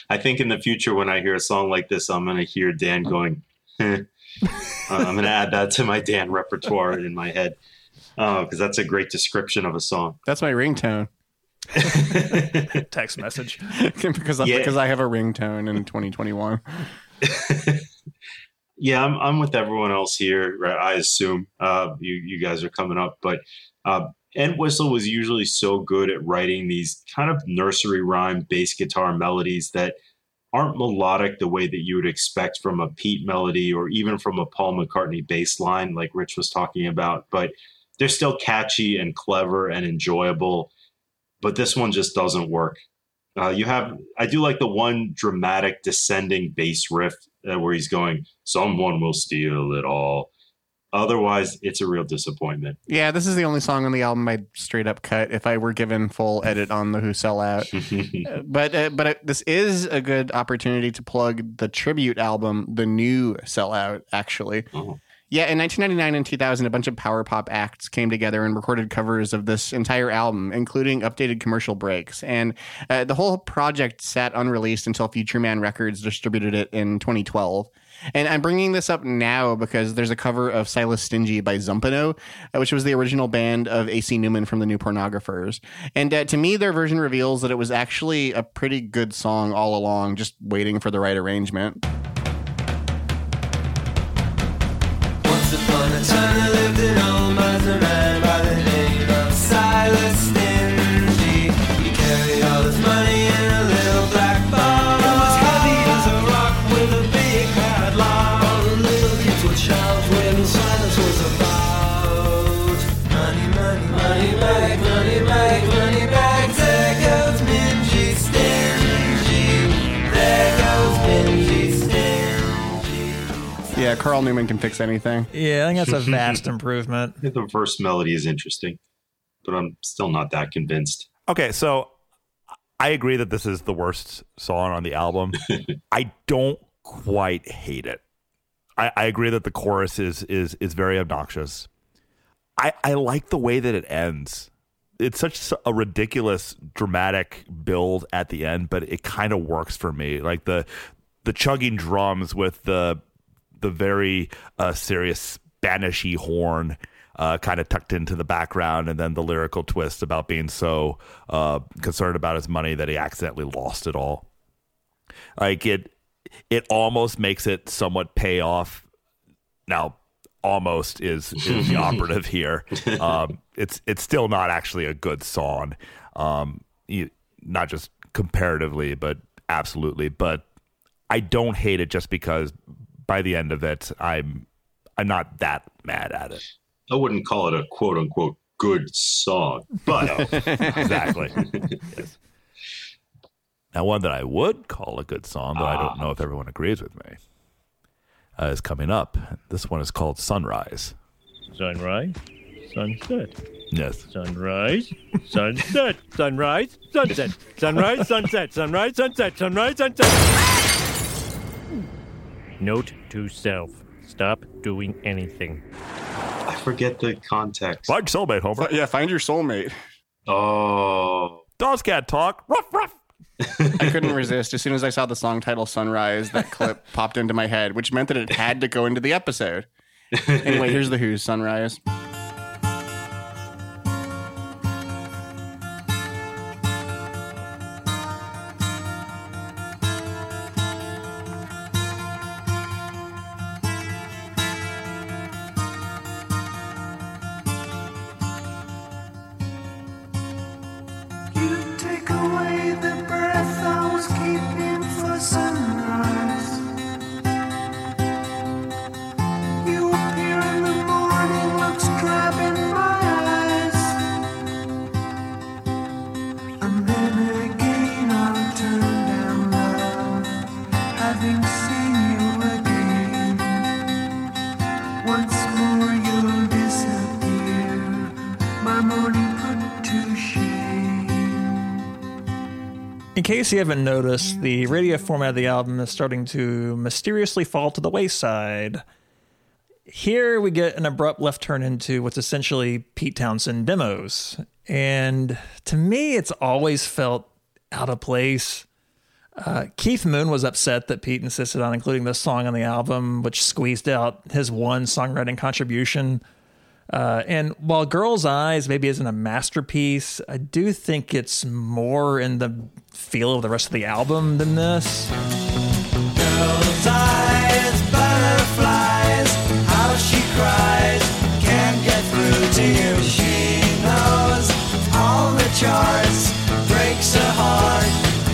I think in the future, when I hear a song like this, I'm gonna hear Dan going. "Heh." Uh, I'm gonna add that to my Dan repertoire in my head because that's a great description of a song. That's my ringtone. [LAUGHS] Text message. [LAUGHS] because, I, Yeah. because I have a ringtone in 2021. [LAUGHS] Yeah, I'm I'm with everyone else here. Right? I assume uh, you you guys are coming up, but uh, Entwistle was usually so good at writing these kind of nursery rhyme bass guitar melodies that aren't melodic the way that you would expect from a Pete melody or even from a Paul McCartney bass line, like Rich was talking about. But they're still catchy and clever and enjoyable. But this one just doesn't work. Uh, you have, I do like the one dramatic descending bass riff uh, where he's going, "Someone will steal it all." Otherwise, it's a real disappointment. Yeah, this is the only song on the album I'd straight up cut if I were given full edit on the Who Sell Out. [LAUGHS] Uh, but uh, but uh, this is a good opportunity to plug the tribute album, the new Sellout, actually. Yeah, in 1999 and 2000, a bunch of power pop acts came together and recorded covers of this entire album, including updated commercial breaks. And uh, the whole project sat unreleased until Future Man Records distributed it in 2012. And I'm bringing this up now because there's a cover of Silas Stingy by Zumpano, uh, which was the original band of AC Newman from the New Pornographers. And uh, to me, their version reveals that it was actually a pretty good song all along, just waiting for the right arrangement. Once upon a time, Carl Newman can fix anything. Yeah, I think that's a [LAUGHS] vast improvement. I think the first melody is interesting, but I'm still not that convinced. Okay, so I agree that this is the worst song on the album. [LAUGHS] I don't quite hate it. I, I agree that the chorus is is is very obnoxious. I I like the way that it ends. It's such a ridiculous dramatic build at the end, but it kind of works for me. Like the the chugging drums with the the very uh, serious Spanishy horn uh, kind of tucked into the background, and then the lyrical twist about being so uh, concerned about his money that he accidentally lost it all. Like it, it almost makes it somewhat pay off. Now, almost is is the operative [LAUGHS] here. Um, it's it's still not actually a good song. Um, you, not just comparatively, but absolutely. But I don't hate it just because by the end of it, I'm I'm not that mad at it. I wouldn't call it a quote unquote good song, but [LAUGHS] exactly. Yes. Now, one that I would call a good song, but I don't know if everyone agrees with me, uh, is coming up. This one is called Sunrise. Sunrise, sunset. Yes. Sunrise, sunset, sunrise, sunset, sunrise, sunset, sunrise, sunset, sunrise, sunset. Note to self: Stop doing anything. I forget the context. Find soulmate, Homer. Yeah, find your soulmate. Oh, Dogs cat talk. Ruff, ruff. I couldn't resist. As soon as I saw the song title Sunrise, that clip [LAUGHS] popped into my head, which meant that it had to go into the episode. Anyway, here's the Who's Sunrise. Case you haven't noticed, the radio format of the album is starting to mysteriously fall to the wayside. Here we get an abrupt left turn into what's essentially Pete Townshend demos. And to me, it's always felt out of place. Uh, Keith Moon was upset that Pete insisted on including this song on the album, which squeezed out his one songwriting contribution. Uh, and while Girl's Eyes maybe isn't a masterpiece, I do think it's more in the feel of the rest of the album than this. Girl's eyes, butterflies, how she cries, can't get through to you. She knows all the charts, breaks her heart,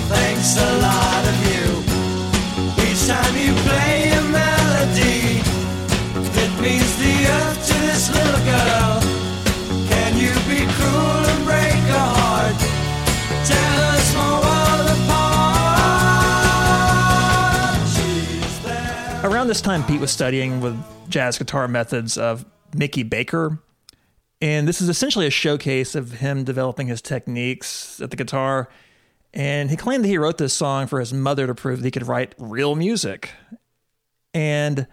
thinks a lot of you. This time, Pete was studying with jazz guitar methods of Mickey Baker. And this is essentially a showcase of him developing his techniques at the guitar. And he claimed that he wrote this song for his mother to prove that he could write real music. And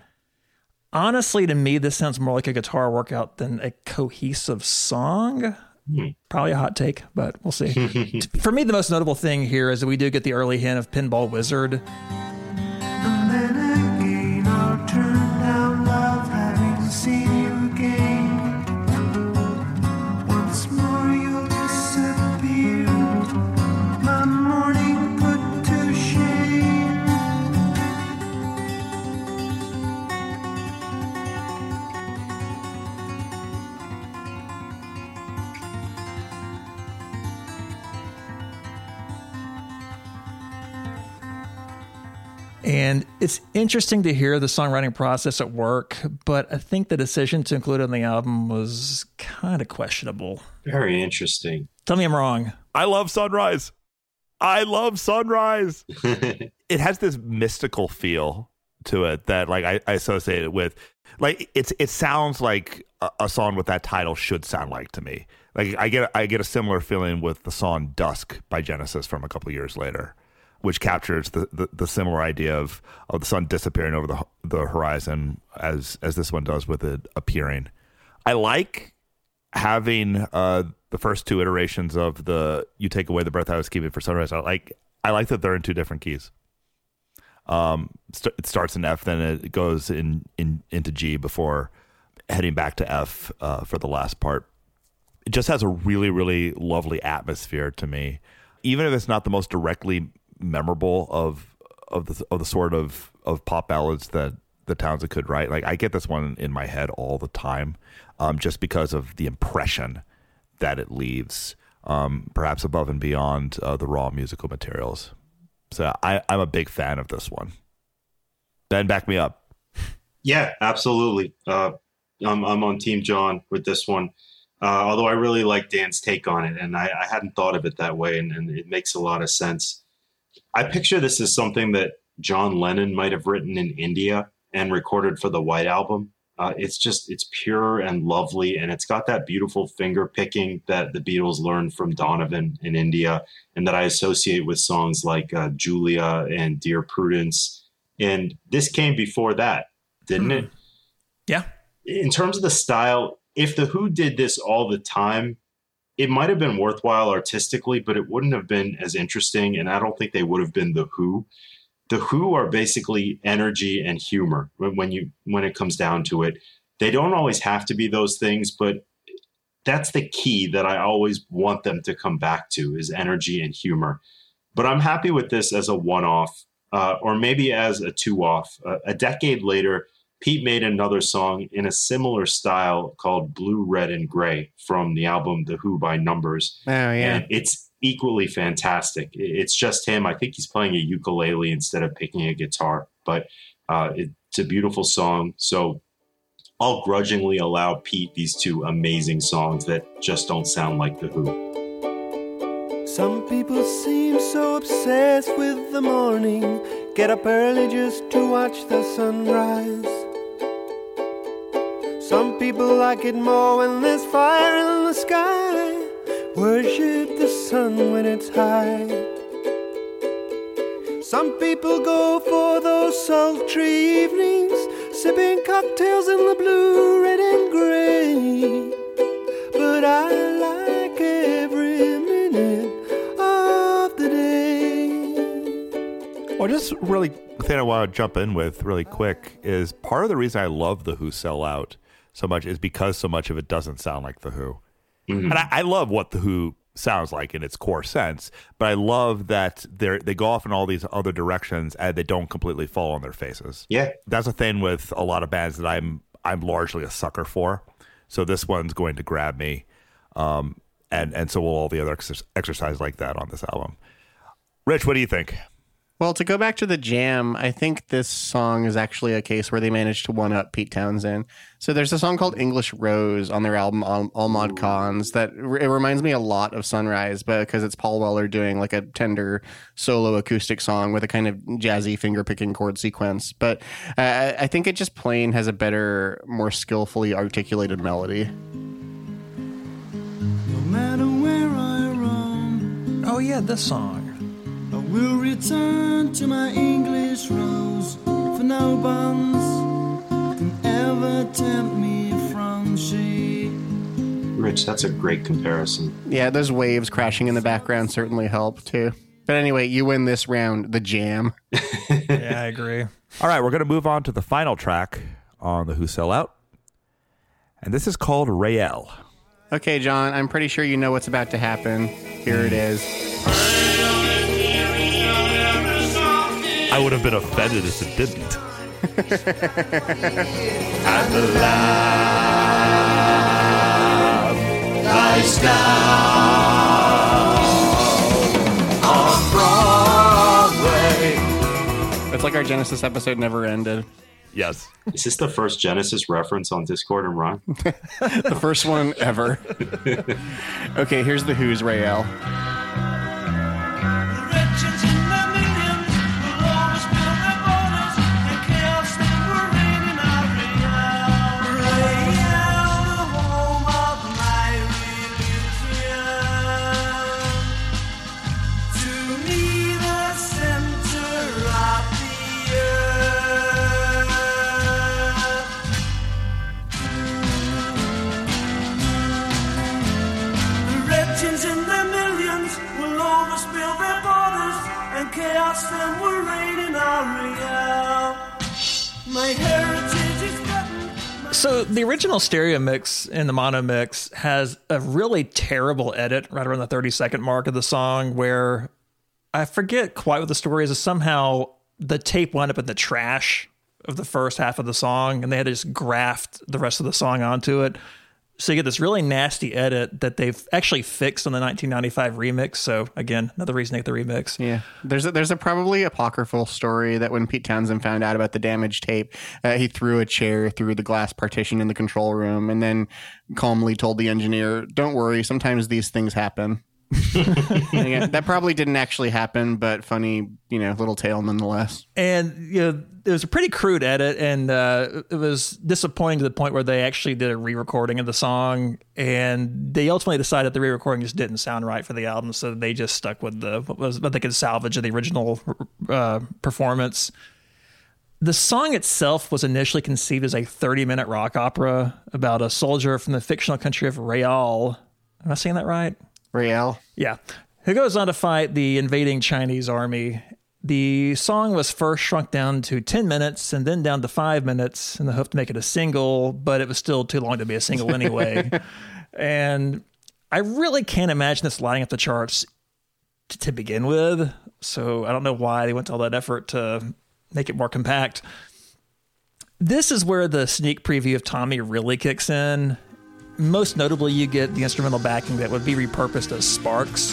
honestly, to me, this sounds more like a guitar workout than a cohesive song. Hmm. Probably a hot take, but we'll see. [LAUGHS] For me, the most notable thing here is that we do get the early hint of Pinball Wizard. And it's interesting to hear the songwriting process at work, but I think the decision to include it on the album was kind of questionable. very interesting. Tell me I'm wrong. I love Sunrise. I love Sunrise. [LAUGHS] it has this mystical feel to it that like I, I associate it with like it's it sounds like a, a song with that title should sound like to me. Like I get I get a similar feeling with the song Dusk by Genesis from a couple years later, which captures the, the, the similar idea of, of the sun disappearing over the the horizon as as this one does with it appearing. I like having uh the first two iterations of the you take away the breath I was keeping for sunrise. I like I like that they're in two different keys. Um, st- it starts in F, then it goes in in into G before heading back to F uh, for the last part. It just has a really really lovely atmosphere to me, even if it's not the most directly memorable of of the of the sort of of pop ballads that the Townshend could write. Like I get this one in my head all the time, um, just because of the impression that it leaves. um, perhaps above and beyond uh, the raw musical materials. So I, I'm a big fan of this one. Ben, back me up. Yeah, absolutely. Uh, I'm, I'm on Team John with this one. Uh, although I really like Dan's take on it, and I, I hadn't thought of it that way, and, and it makes a lot of sense. I picture this as something that John Lennon might have written in India and recorded for the White Album. Uh, it's just it's pure and lovely, and it's got that beautiful finger picking that the Beatles learned from Donovan in India, and that I associate with songs like uh, Julia and Dear Prudence. And this came before that, didn't it? Yeah. In terms of the style, if the Who did this all the time, it might have been worthwhile artistically, but it wouldn't have been as interesting. And I don't think they would have been the Who. The Who are basically energy and humor when you when it comes down to it. They don't always have to be those things, but that's the key that I always want them to come back to is energy and humor. But I'm happy with this as a one-off, uh, or maybe as a two-off. Uh, a decade later, Pete made another song in a similar style called Blue, Red, and Gray from the album The Who by Numbers. Oh, yeah. And it's equally fantastic. It's just him. I think he's playing a ukulele instead of picking a guitar, but uh, it's a beautiful song. So I'll grudgingly allow Pete these two amazing songs that just don't sound like The Who. Some people seem so obsessed with the morning, get up early just to watch the sunrise. Some people like it more when there's fire in the sky, worship the sun when it's high. Some people go for those sultry evenings, sipping cocktails in the blue, red, and gray. But I like every minute of the day. Well, just really thing I want to jump in with really quick is part of the reason I love the Who sell out so much is because so much of it doesn't sound like the Who, and I, I love what the Who sounds like in its core sense, but I love that they they go off in all these other directions and they don't completely fall on their faces. Yeah, that's a thing with a lot of bands that I'm I'm largely a sucker for. So this one's going to grab me, um, and and so will all the other exer- exercise like that on this album. Rich, what do you think? Well, to go back to the jam, I think this song is actually a case where they managed to one up Pete Townshend. So there's a song called English Rose on their album All, All Mod Cons that it reminds me a lot of Sunrise, but because it's Paul Weller doing like a tender solo acoustic song with a kind of jazzy finger picking chord sequence. But uh, I think it just plain has a better, more skillfully articulated melody. No matter where I roam, Oh yeah, this song. I will return to my English rose. For no bonds can ever tempt me from she. Rich, that's a great comparison. Yeah, those waves crashing in the background certainly help too. But anyway, you win this round, the jam. [LAUGHS] yeah, I agree. All right, we're going to move on to the final track on the Who Sell Out, and this is called Rael. Okay, John, I'm pretty sure you know what's about to happen. Here it is. I would have been offended if it didn't. And the lamb lies down on Broadway. It's like our Genesis episode never ended. Yes. Is this the first Genesis reference on Discord and Rhyme? [LAUGHS] the first one ever. [LAUGHS] okay, here's the Who's Rael. Our. My heritage is. So the original stereo mix and the mono mix has a really terrible edit right around the 30 second mark of the song where I forget quite what the story is. is. Somehow the tape wound up in the trash of the first half of the song and they had to just graft the rest of the song onto it. So you get this really nasty edit that they've actually fixed on the 1995 remix. So again, another reason to get the remix. Yeah, there's a, there's a probably apocryphal story that when Pete Townshend found out about the damaged tape, uh, he threw a chair through the glass partition in the control room, and then calmly told the engineer, "Don't worry, sometimes these things happen." That probably didn't actually happen, but funny, you know, little tale nonetheless. And you know, it was a pretty crude edit, and uh, it was disappointing to the point where they actually did a re-recording of the song, and they ultimately decided the re-recording just didn't sound right for the album, so they just stuck with the what was what they could salvage of the original uh, performance. The song itself was initially conceived as a 30-minute rock opera about a soldier from the fictional country of Real. Am I saying that right? Real. Yeah. Who goes on to fight the invading Chinese army. The song was first shrunk down to 10 minutes and then down to five minutes in the hope to make it a single, but it was still too long to be a single anyway. [LAUGHS] and I really can't imagine this lining up the charts t- to begin with. So I don't know why they went to all that effort to make it more compact. This is where the sneak preview of Tommy really kicks in. Most notably, you get the instrumental backing that would be repurposed as Sparks.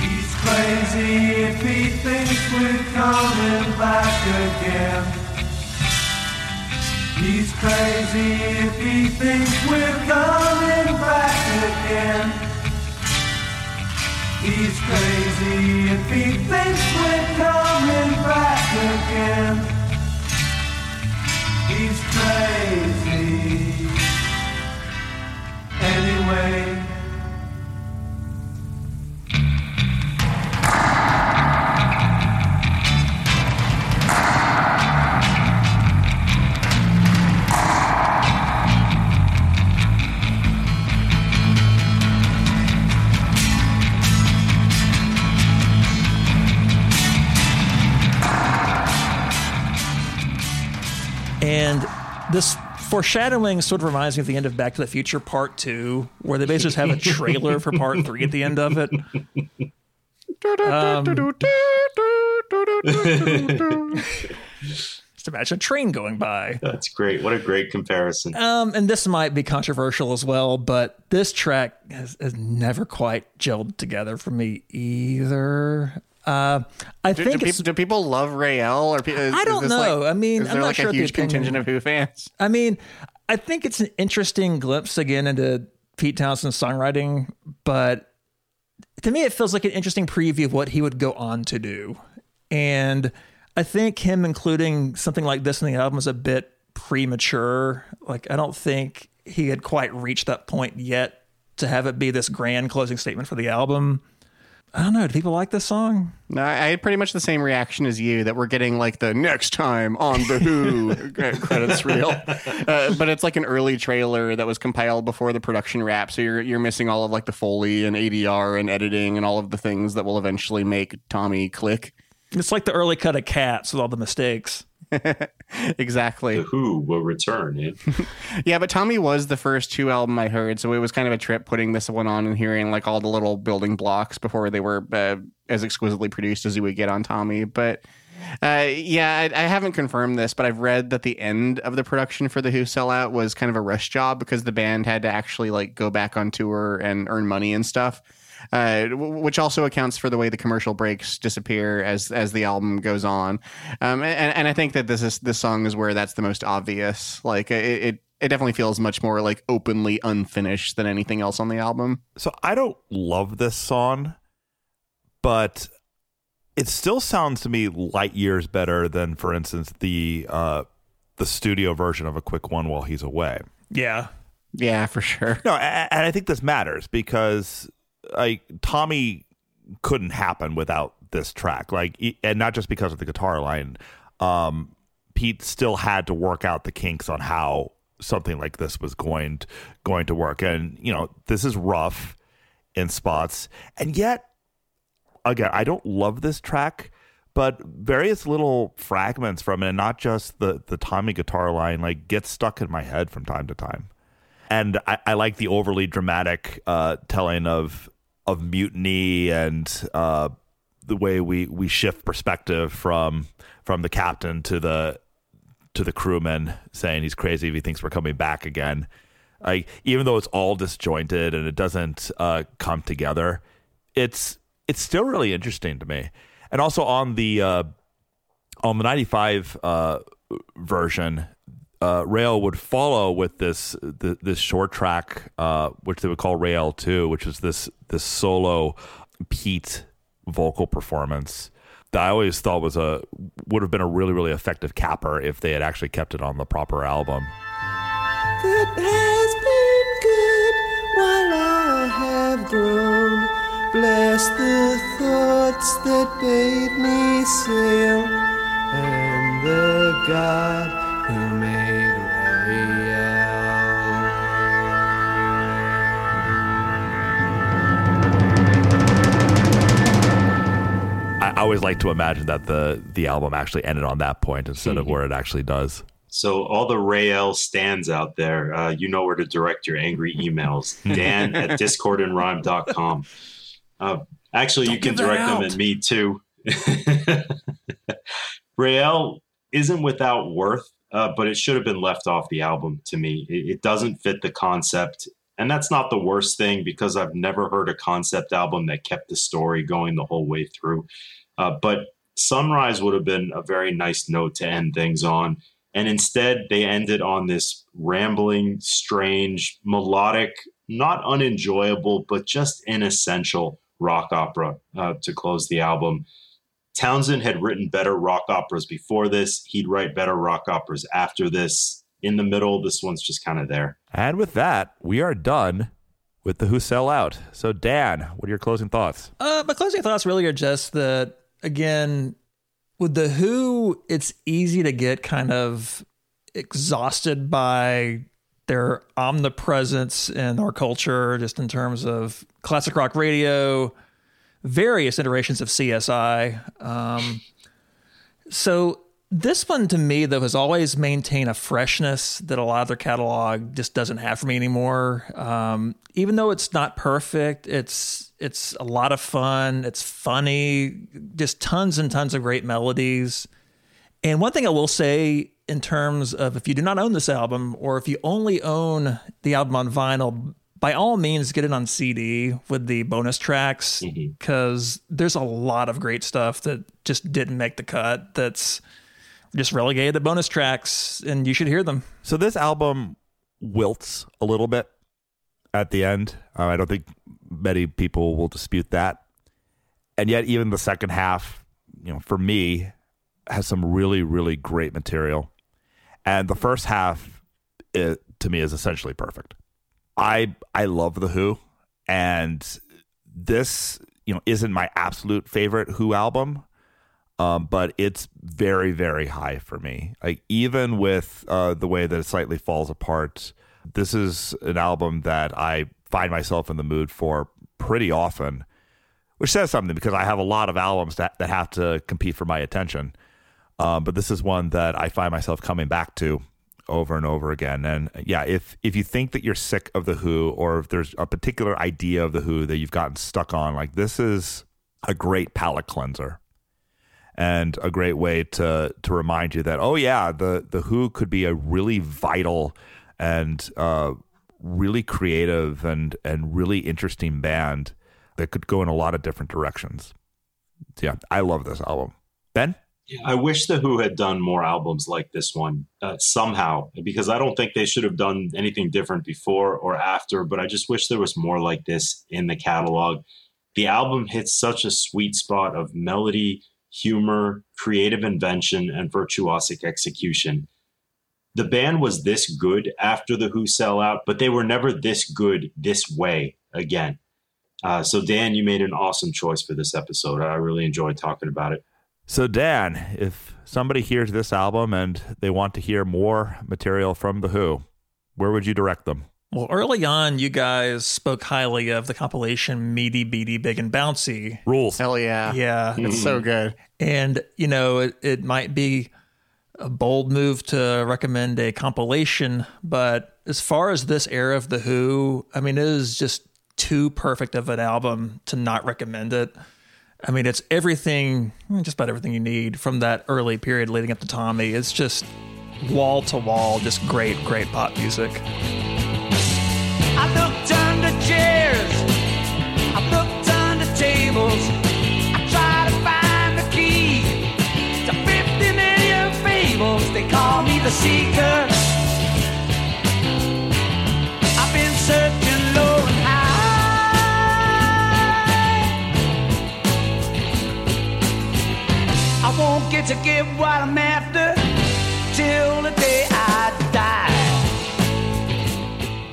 He's crazy if he thinks we're coming back again. He's crazy if he thinks we're coming back again. He's crazy if he thinks we're coming back again. He's crazy. Anyway. This foreshadowing sort of reminds me of the end of Back to the Future Part 2, where they basically just have a trailer for Part 3 at the end of it. Um, just imagine a train going by. That's great. What a great comparison. Um, and this might be controversial as well, but this track has, has never quite gelled together for me either. Uh, I Do, think do, people, do people love Rael? Or is, I don't know. Like, I mean, is I'm there not like sure a huge contingent of Who fans? I mean, I think it's an interesting glimpse again into Pete Townshend's songwriting, but to me, it feels like an interesting preview of what he would go on to do. And I think him including something like this in the album is a bit premature. Like, I don't think he had quite reached that point yet to have it be this grand closing statement for the album. I don't know. Do people like this song? No, I had pretty much the same reaction as you that we're getting like the next time on the Who [LAUGHS] credits reel, uh, but it's like an early trailer that was compiled before the production wrap, so you're you're missing all of like the foley and ADR and editing and all of the things that will eventually make Tommy click. It's like the early cut of Cats with all the mistakes. [LAUGHS] exactly. The Who will return. eh? [LAUGHS] Yeah, but Tommy was the first Who album I heard, so it was kind of a trip putting this one on and hearing like all the little building blocks before they were uh, as exquisitely produced as you would get on Tommy. But uh, yeah, I, I haven't confirmed this, but I've read that the end of the production for the Who sellout was kind of a rush job because the band had to actually like go back on tour and earn money and stuff. Uh, w- which also accounts for the way the commercial breaks disappear as as the album goes on, um, and, and I think that this is this song is where that's the most obvious. Like it, it it definitely feels much more like openly unfinished than anything else on the album. So I don't love this song, but it still sounds to me light years better than, for instance, the uh, the studio version of a quick one while he's away. Yeah. Yeah, for sure. No, a- a- and I think this matters because like Tommy couldn't happen without this track. Like, and not just because of the guitar line. Um, Pete still had to work out the kinks on how something like this was going to, going to work. And you know, this is rough in spots, and yet, again, I don't love this track. But various little fragments from it, and not just the the Tommy guitar line, like gets stuck in my head from time to time. and I, I like the overly dramatic uh, telling of of mutiny and uh, the way we we shift perspective from from the captain to the to the crewman saying he's crazy if he thinks we're coming back again. Like even though it's all disjointed and it doesn't uh, come together, it's it's still really interesting to me. And also on the uh, on the ninety five uh, version, uh, Rael would follow with this th- this short track, uh, which they would call Rael Two, which is this this solo Pete vocal performance that I always thought was a would have been a really really effective capper if they had actually kept it on the proper album. that has been good while I have grown. Bless the thoughts that me sail, and the God I, I always like to imagine that the the album actually ended on that point instead of where it actually does. So all the Rael stands out there, uh, you know where to direct your angry emails. [LAUGHS] Dan at discordandrhyme.com. Uh, actually, you can give that direct them at me too. [LAUGHS] Rael isn't without worth, uh, but it should have been left off the album to me. It, it doesn't fit the concept. And that's not the worst thing because I've never heard a concept album that kept the story going the whole way through. Uh, but Sunrise would have been a very nice note to end things on. And instead, they ended on this rambling, strange, melodic, not unenjoyable, but just inessential rock opera uh, to close the album. Townshend had written better rock operas before this. He'd write better rock operas after this. In the middle, this one's just kind of there. And with that, we are done with the Who Sell Out. So Dan, what are your closing thoughts? Uh, my closing thoughts really are just that again, with the Who, it's easy to get kind of exhausted by their omnipresence in our culture, just in terms of classic rock radio, various iterations of CSI. Um, so this one to me though has always maintained a freshness that a lot of their catalog just doesn't have for me anymore. Um, even though it's not perfect, it's it's a lot of fun. It's funny, just tons and tons of great melodies. And one thing I will say in terms of if you do not own this album or if you only own the album on vinyl, by all means get it on CD with the bonus tracks because there's a lot of great stuff that just didn't make the cut. That's just relegated to bonus tracks, and you should hear them. So this album wilts a little bit at the end. Uh, I don't think many people will dispute that. And yet, even the second half, you know, for me, has some really, really great material. And the first half, it, to me, is essentially perfect. I I love the Who, and this you know isn't my absolute favorite Who album, um, but it's very very high for me. Like even with uh, the way that it slightly falls apart, this is an album that I find myself in the mood for pretty often, which says something because I have a lot of albums that that have to compete for my attention. Um, but this is one that I find myself coming back to over and over again. And yeah, if if you think that you're sick of the Who, or if there's a particular idea of the Who that you've gotten stuck on, like this is a great palate cleanser and a great way to to remind you that oh yeah, the the Who could be a really vital and uh, really creative and and really interesting band that could go in a lot of different directions. So yeah, I love this album. Ben. I wish the Who had done more albums like this one uh, somehow, because I don't think they should have done anything different before or after. But I just wish there was more like this in the catalog. The album hits such a sweet spot of melody, humor, creative invention, and virtuosic execution. The band was this good after the Who sell out, but they were never this good this way again. Uh, so, Dan, you made an awesome choice for this episode. I really enjoyed talking about it. So, Dan, if somebody hears this album and they want to hear more material from The Who, where would you direct them? Well, early on, you guys spoke highly of the compilation Meaty, Beaty, Big, and Bouncy. Rules. Hell yeah. Yeah. It's so mm-hmm. good. And, you know, it, it might be a bold move to recommend a compilation, but as far as this era of The Who, I mean, it is just too perfect of an album to not recommend it. I mean, it's everything, just about everything you need from that early period leading up to Tommy. It's just wall to wall, just great, great pop music. To find the key to 50 million fables. They call me the seeker. I've been searching low and high. I won't get to get what I'm after till the day I die.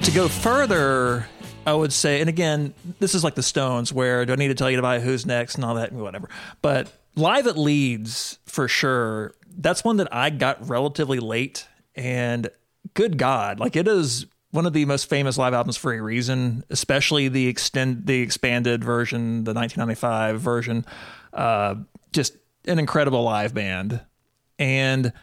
to go further, I would say, and again, this is like the Stones, where do I need to tell you about who's next and all that, and whatever. But live at Leeds, for sure, that's one that I got relatively late. And good God, like it is one of the most famous live albums for a reason, especially the extend the expanded version, the 1995 version. Uh, just an incredible live band. And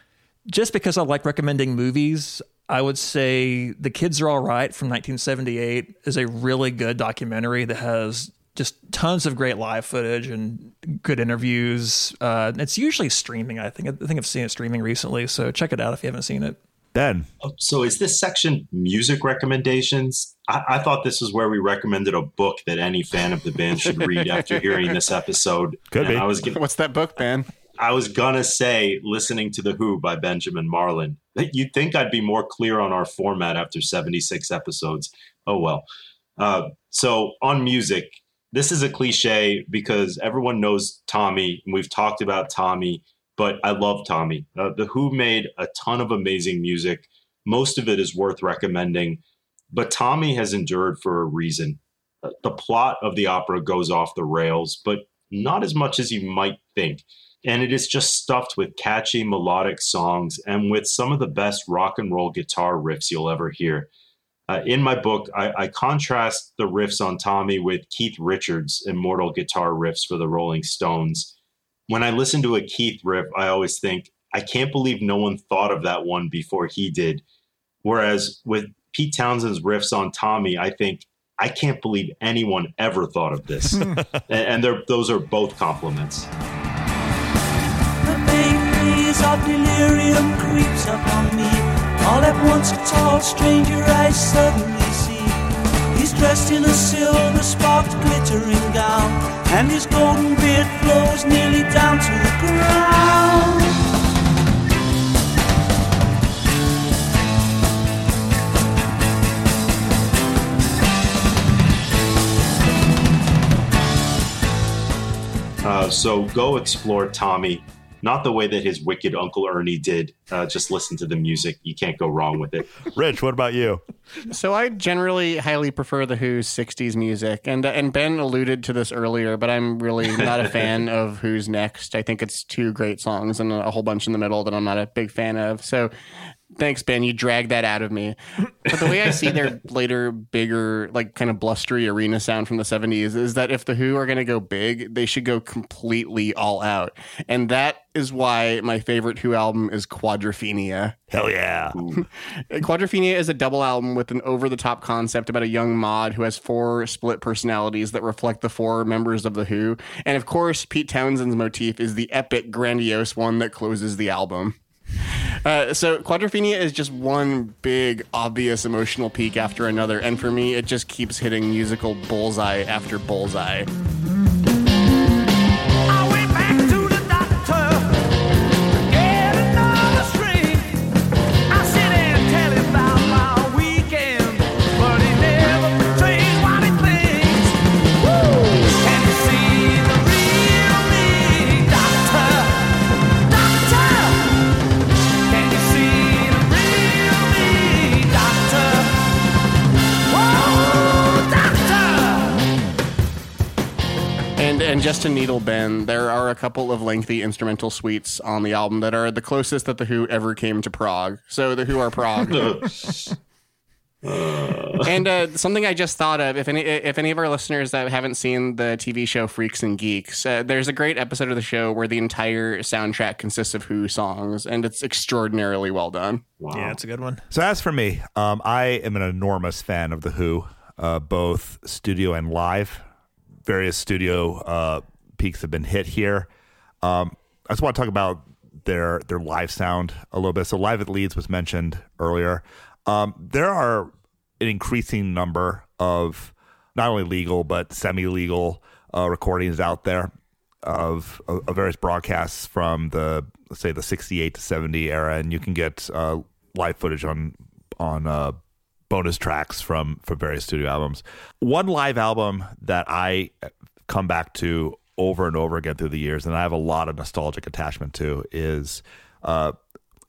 just because I like recommending movies, I would say The Kids Are All Right from 1978 is a really good documentary that has just tons of great live footage and good interviews. Uh, it's usually streaming, I think. I think I've seen it streaming recently, so check it out if you haven't seen it. Ben. Oh, So is this section music recommendations? I, I thought this was where we recommended a book that any fan of the band should read after hearing this episode. Could And be. I was gonna, What's that book, Ben? I was gonna say listening to the Who by Benjamin Marlin. You'd think I'd be more clear on our format after 76 episodes. Oh well. Uh, so on music, this is a cliche because everyone knows Tommy, and we've talked about Tommy, but I love Tommy. Uh, the Who made a ton of amazing music. Most of it is worth recommending, but Tommy has endured for a reason. Uh, The plot of the opera goes off the rails, but not as much as you might think. And it is just stuffed with catchy melodic songs and with some of the best rock and roll guitar riffs you'll ever hear. Uh, in my book, I, I contrast the riffs on Tommy with Keith Richards' immortal guitar riffs for the Rolling Stones. When I listen to a Keith riff, I always think, I can't believe no one thought of that one before he did. Whereas with Pete Townshend's riffs on Tommy, I think, I can't believe anyone ever thought of this. [LAUGHS] and and those are both compliments. Of delirium creeps upon me. All at once, a tall stranger I suddenly see. He's dressed in a silver sparked glittering gown, and his golden beard flows nearly down to the ground. Uh, so go explore Tommy, not the way that his wicked Uncle Ernie did. Uh, just listen to the music. You can't go wrong with it. Rich, what about you? So I generally highly prefer the Who's '60s music, and and Ben alluded to this earlier, but I'm really not a [LAUGHS] fan of Who's Next. I think it's two great songs and a whole bunch in the middle that I'm not a big fan of. So. Thanks, Ben. You dragged that out of me. But the way I see their [LAUGHS] later, bigger, like kind of blustery arena sound from the 70s is that if The Who are going to go big, they should go completely all out. And that is why my favorite Who album is Quadrophenia. Hell yeah. [LAUGHS] Quadrophenia is a double album with an over the top concept about a young mod who has four split personalities that reflect the four members of The Who. And of course, Pete Townshend's motif is the epic, grandiose one that closes the album. Uh, so Quadrophenia is just one big, obvious emotional peak after another, and for me, it just keeps hitting musical bullseye after bullseye. And and just to needle Ben, there are a couple of lengthy instrumental suites on the album that are the closest that the Who ever came to prog. So the Who are prog. [LAUGHS] and uh, something I just thought of, if any if any of our listeners that haven't seen the TV show Freaks and Geeks, uh, there's a great episode of the show where the entire soundtrack consists of Who songs, and it's extraordinarily well done. Yeah, it's a good one. So as for me, um, I am an enormous fan of the Who, uh, both studio and live. Various studio uh, peaks have been hit here. Um, I just want to talk about their their live sound a little bit. So live at Leeds was mentioned earlier. Um, there are an increasing number of not only legal but semi-legal uh, recordings out there of, of, of various broadcasts from the say the 68 to 70 era and you can get uh, live footage on on uh, bonus tracks from from various studio albums. One live album that i come back to over and over again through the years and i have a lot of nostalgic attachment to is uh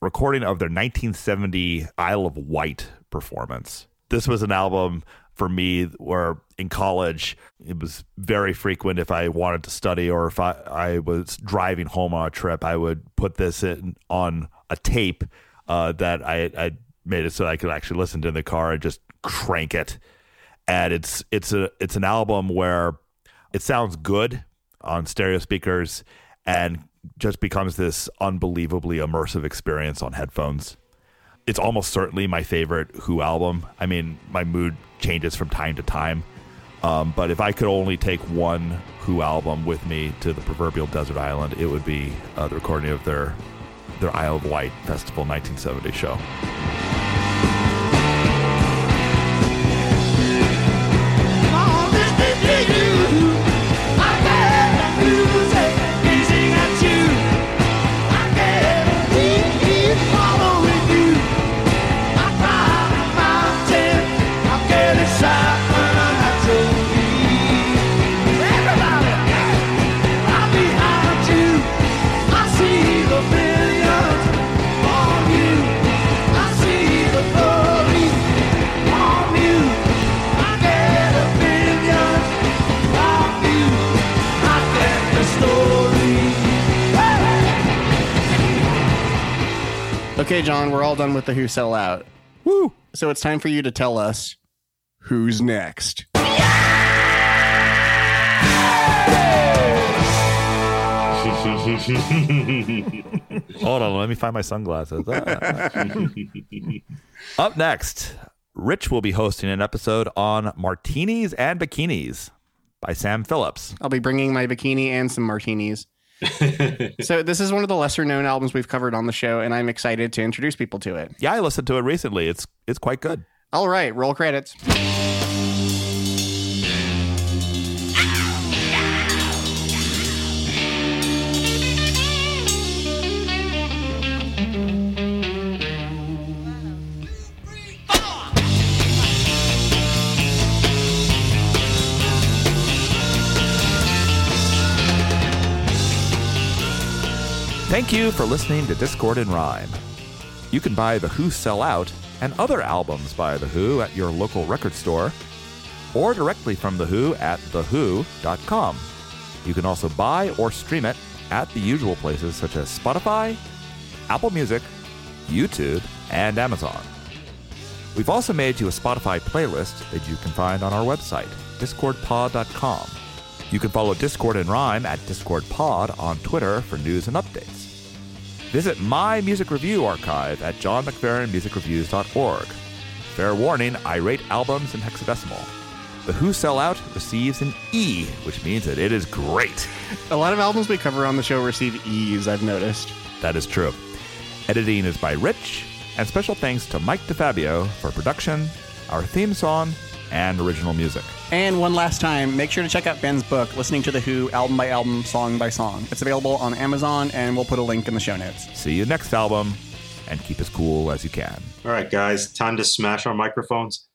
recording of their 1970 isle of wight performance. This was an album for me where in college it was very frequent if I wanted to study or if I, I was driving home on a trip, I would put this in on a tape uh, that I, I made it so I could actually listen to in the car and just crank it. And it's it's a it's an album where it sounds good on stereo speakers and just becomes this unbelievably immersive experience on headphones it's almost certainly my favorite Who album. I mean, my mood changes from time to time. Um, but if I could only take one Who album with me to the proverbial desert island, it would be uh, the recording of their their Isle of Wight Festival 1970 show. Okay, John, we're all done with the Who sell out. Woo! So it's time for you to tell us who's next. [LAUGHS] Hold on, let me find my sunglasses. Ah. [LAUGHS] Up next, Rich will be hosting an episode on martinis and bikinis by Sam Phillips. I'll be bringing my bikini and some martinis. [LAUGHS] so this is one of the lesser known albums we've covered on the show, and I'm excited to introduce people to it. Yeah, I listened to it recently. It's it's quite good. All right, roll credits. Thank you for listening to Discord and Rhyme. You can buy The Who Sell Out and other albums by The Who at your local record store or directly from The Who at thewho.com. You can also buy or stream it at the usual places such as Spotify, Apple Music, YouTube, and Amazon. We've also made you a Spotify playlist that you can find on our website, discordpod.com. You can follow Discord and Rhyme at DiscordPod on Twitter for news and updates. Visit my music review archive at johnmcferrinmusicreviews.org. Fair warning, I rate albums in hexadecimal. The Who Sell Out receives an E, which means that it is great. A lot of albums we cover on the show receive E's, I've noticed. That is true. Editing is by Rich, and special thanks to Mike DeFabio for production, our theme song, and original music. And one last time, make sure to check out Ben's book, Listening to the Who, album by album, song by song. It's available on Amazon, and we'll put a link in the show notes. See you next album, and keep as cool as you can. All right, guys, time to smash our microphones.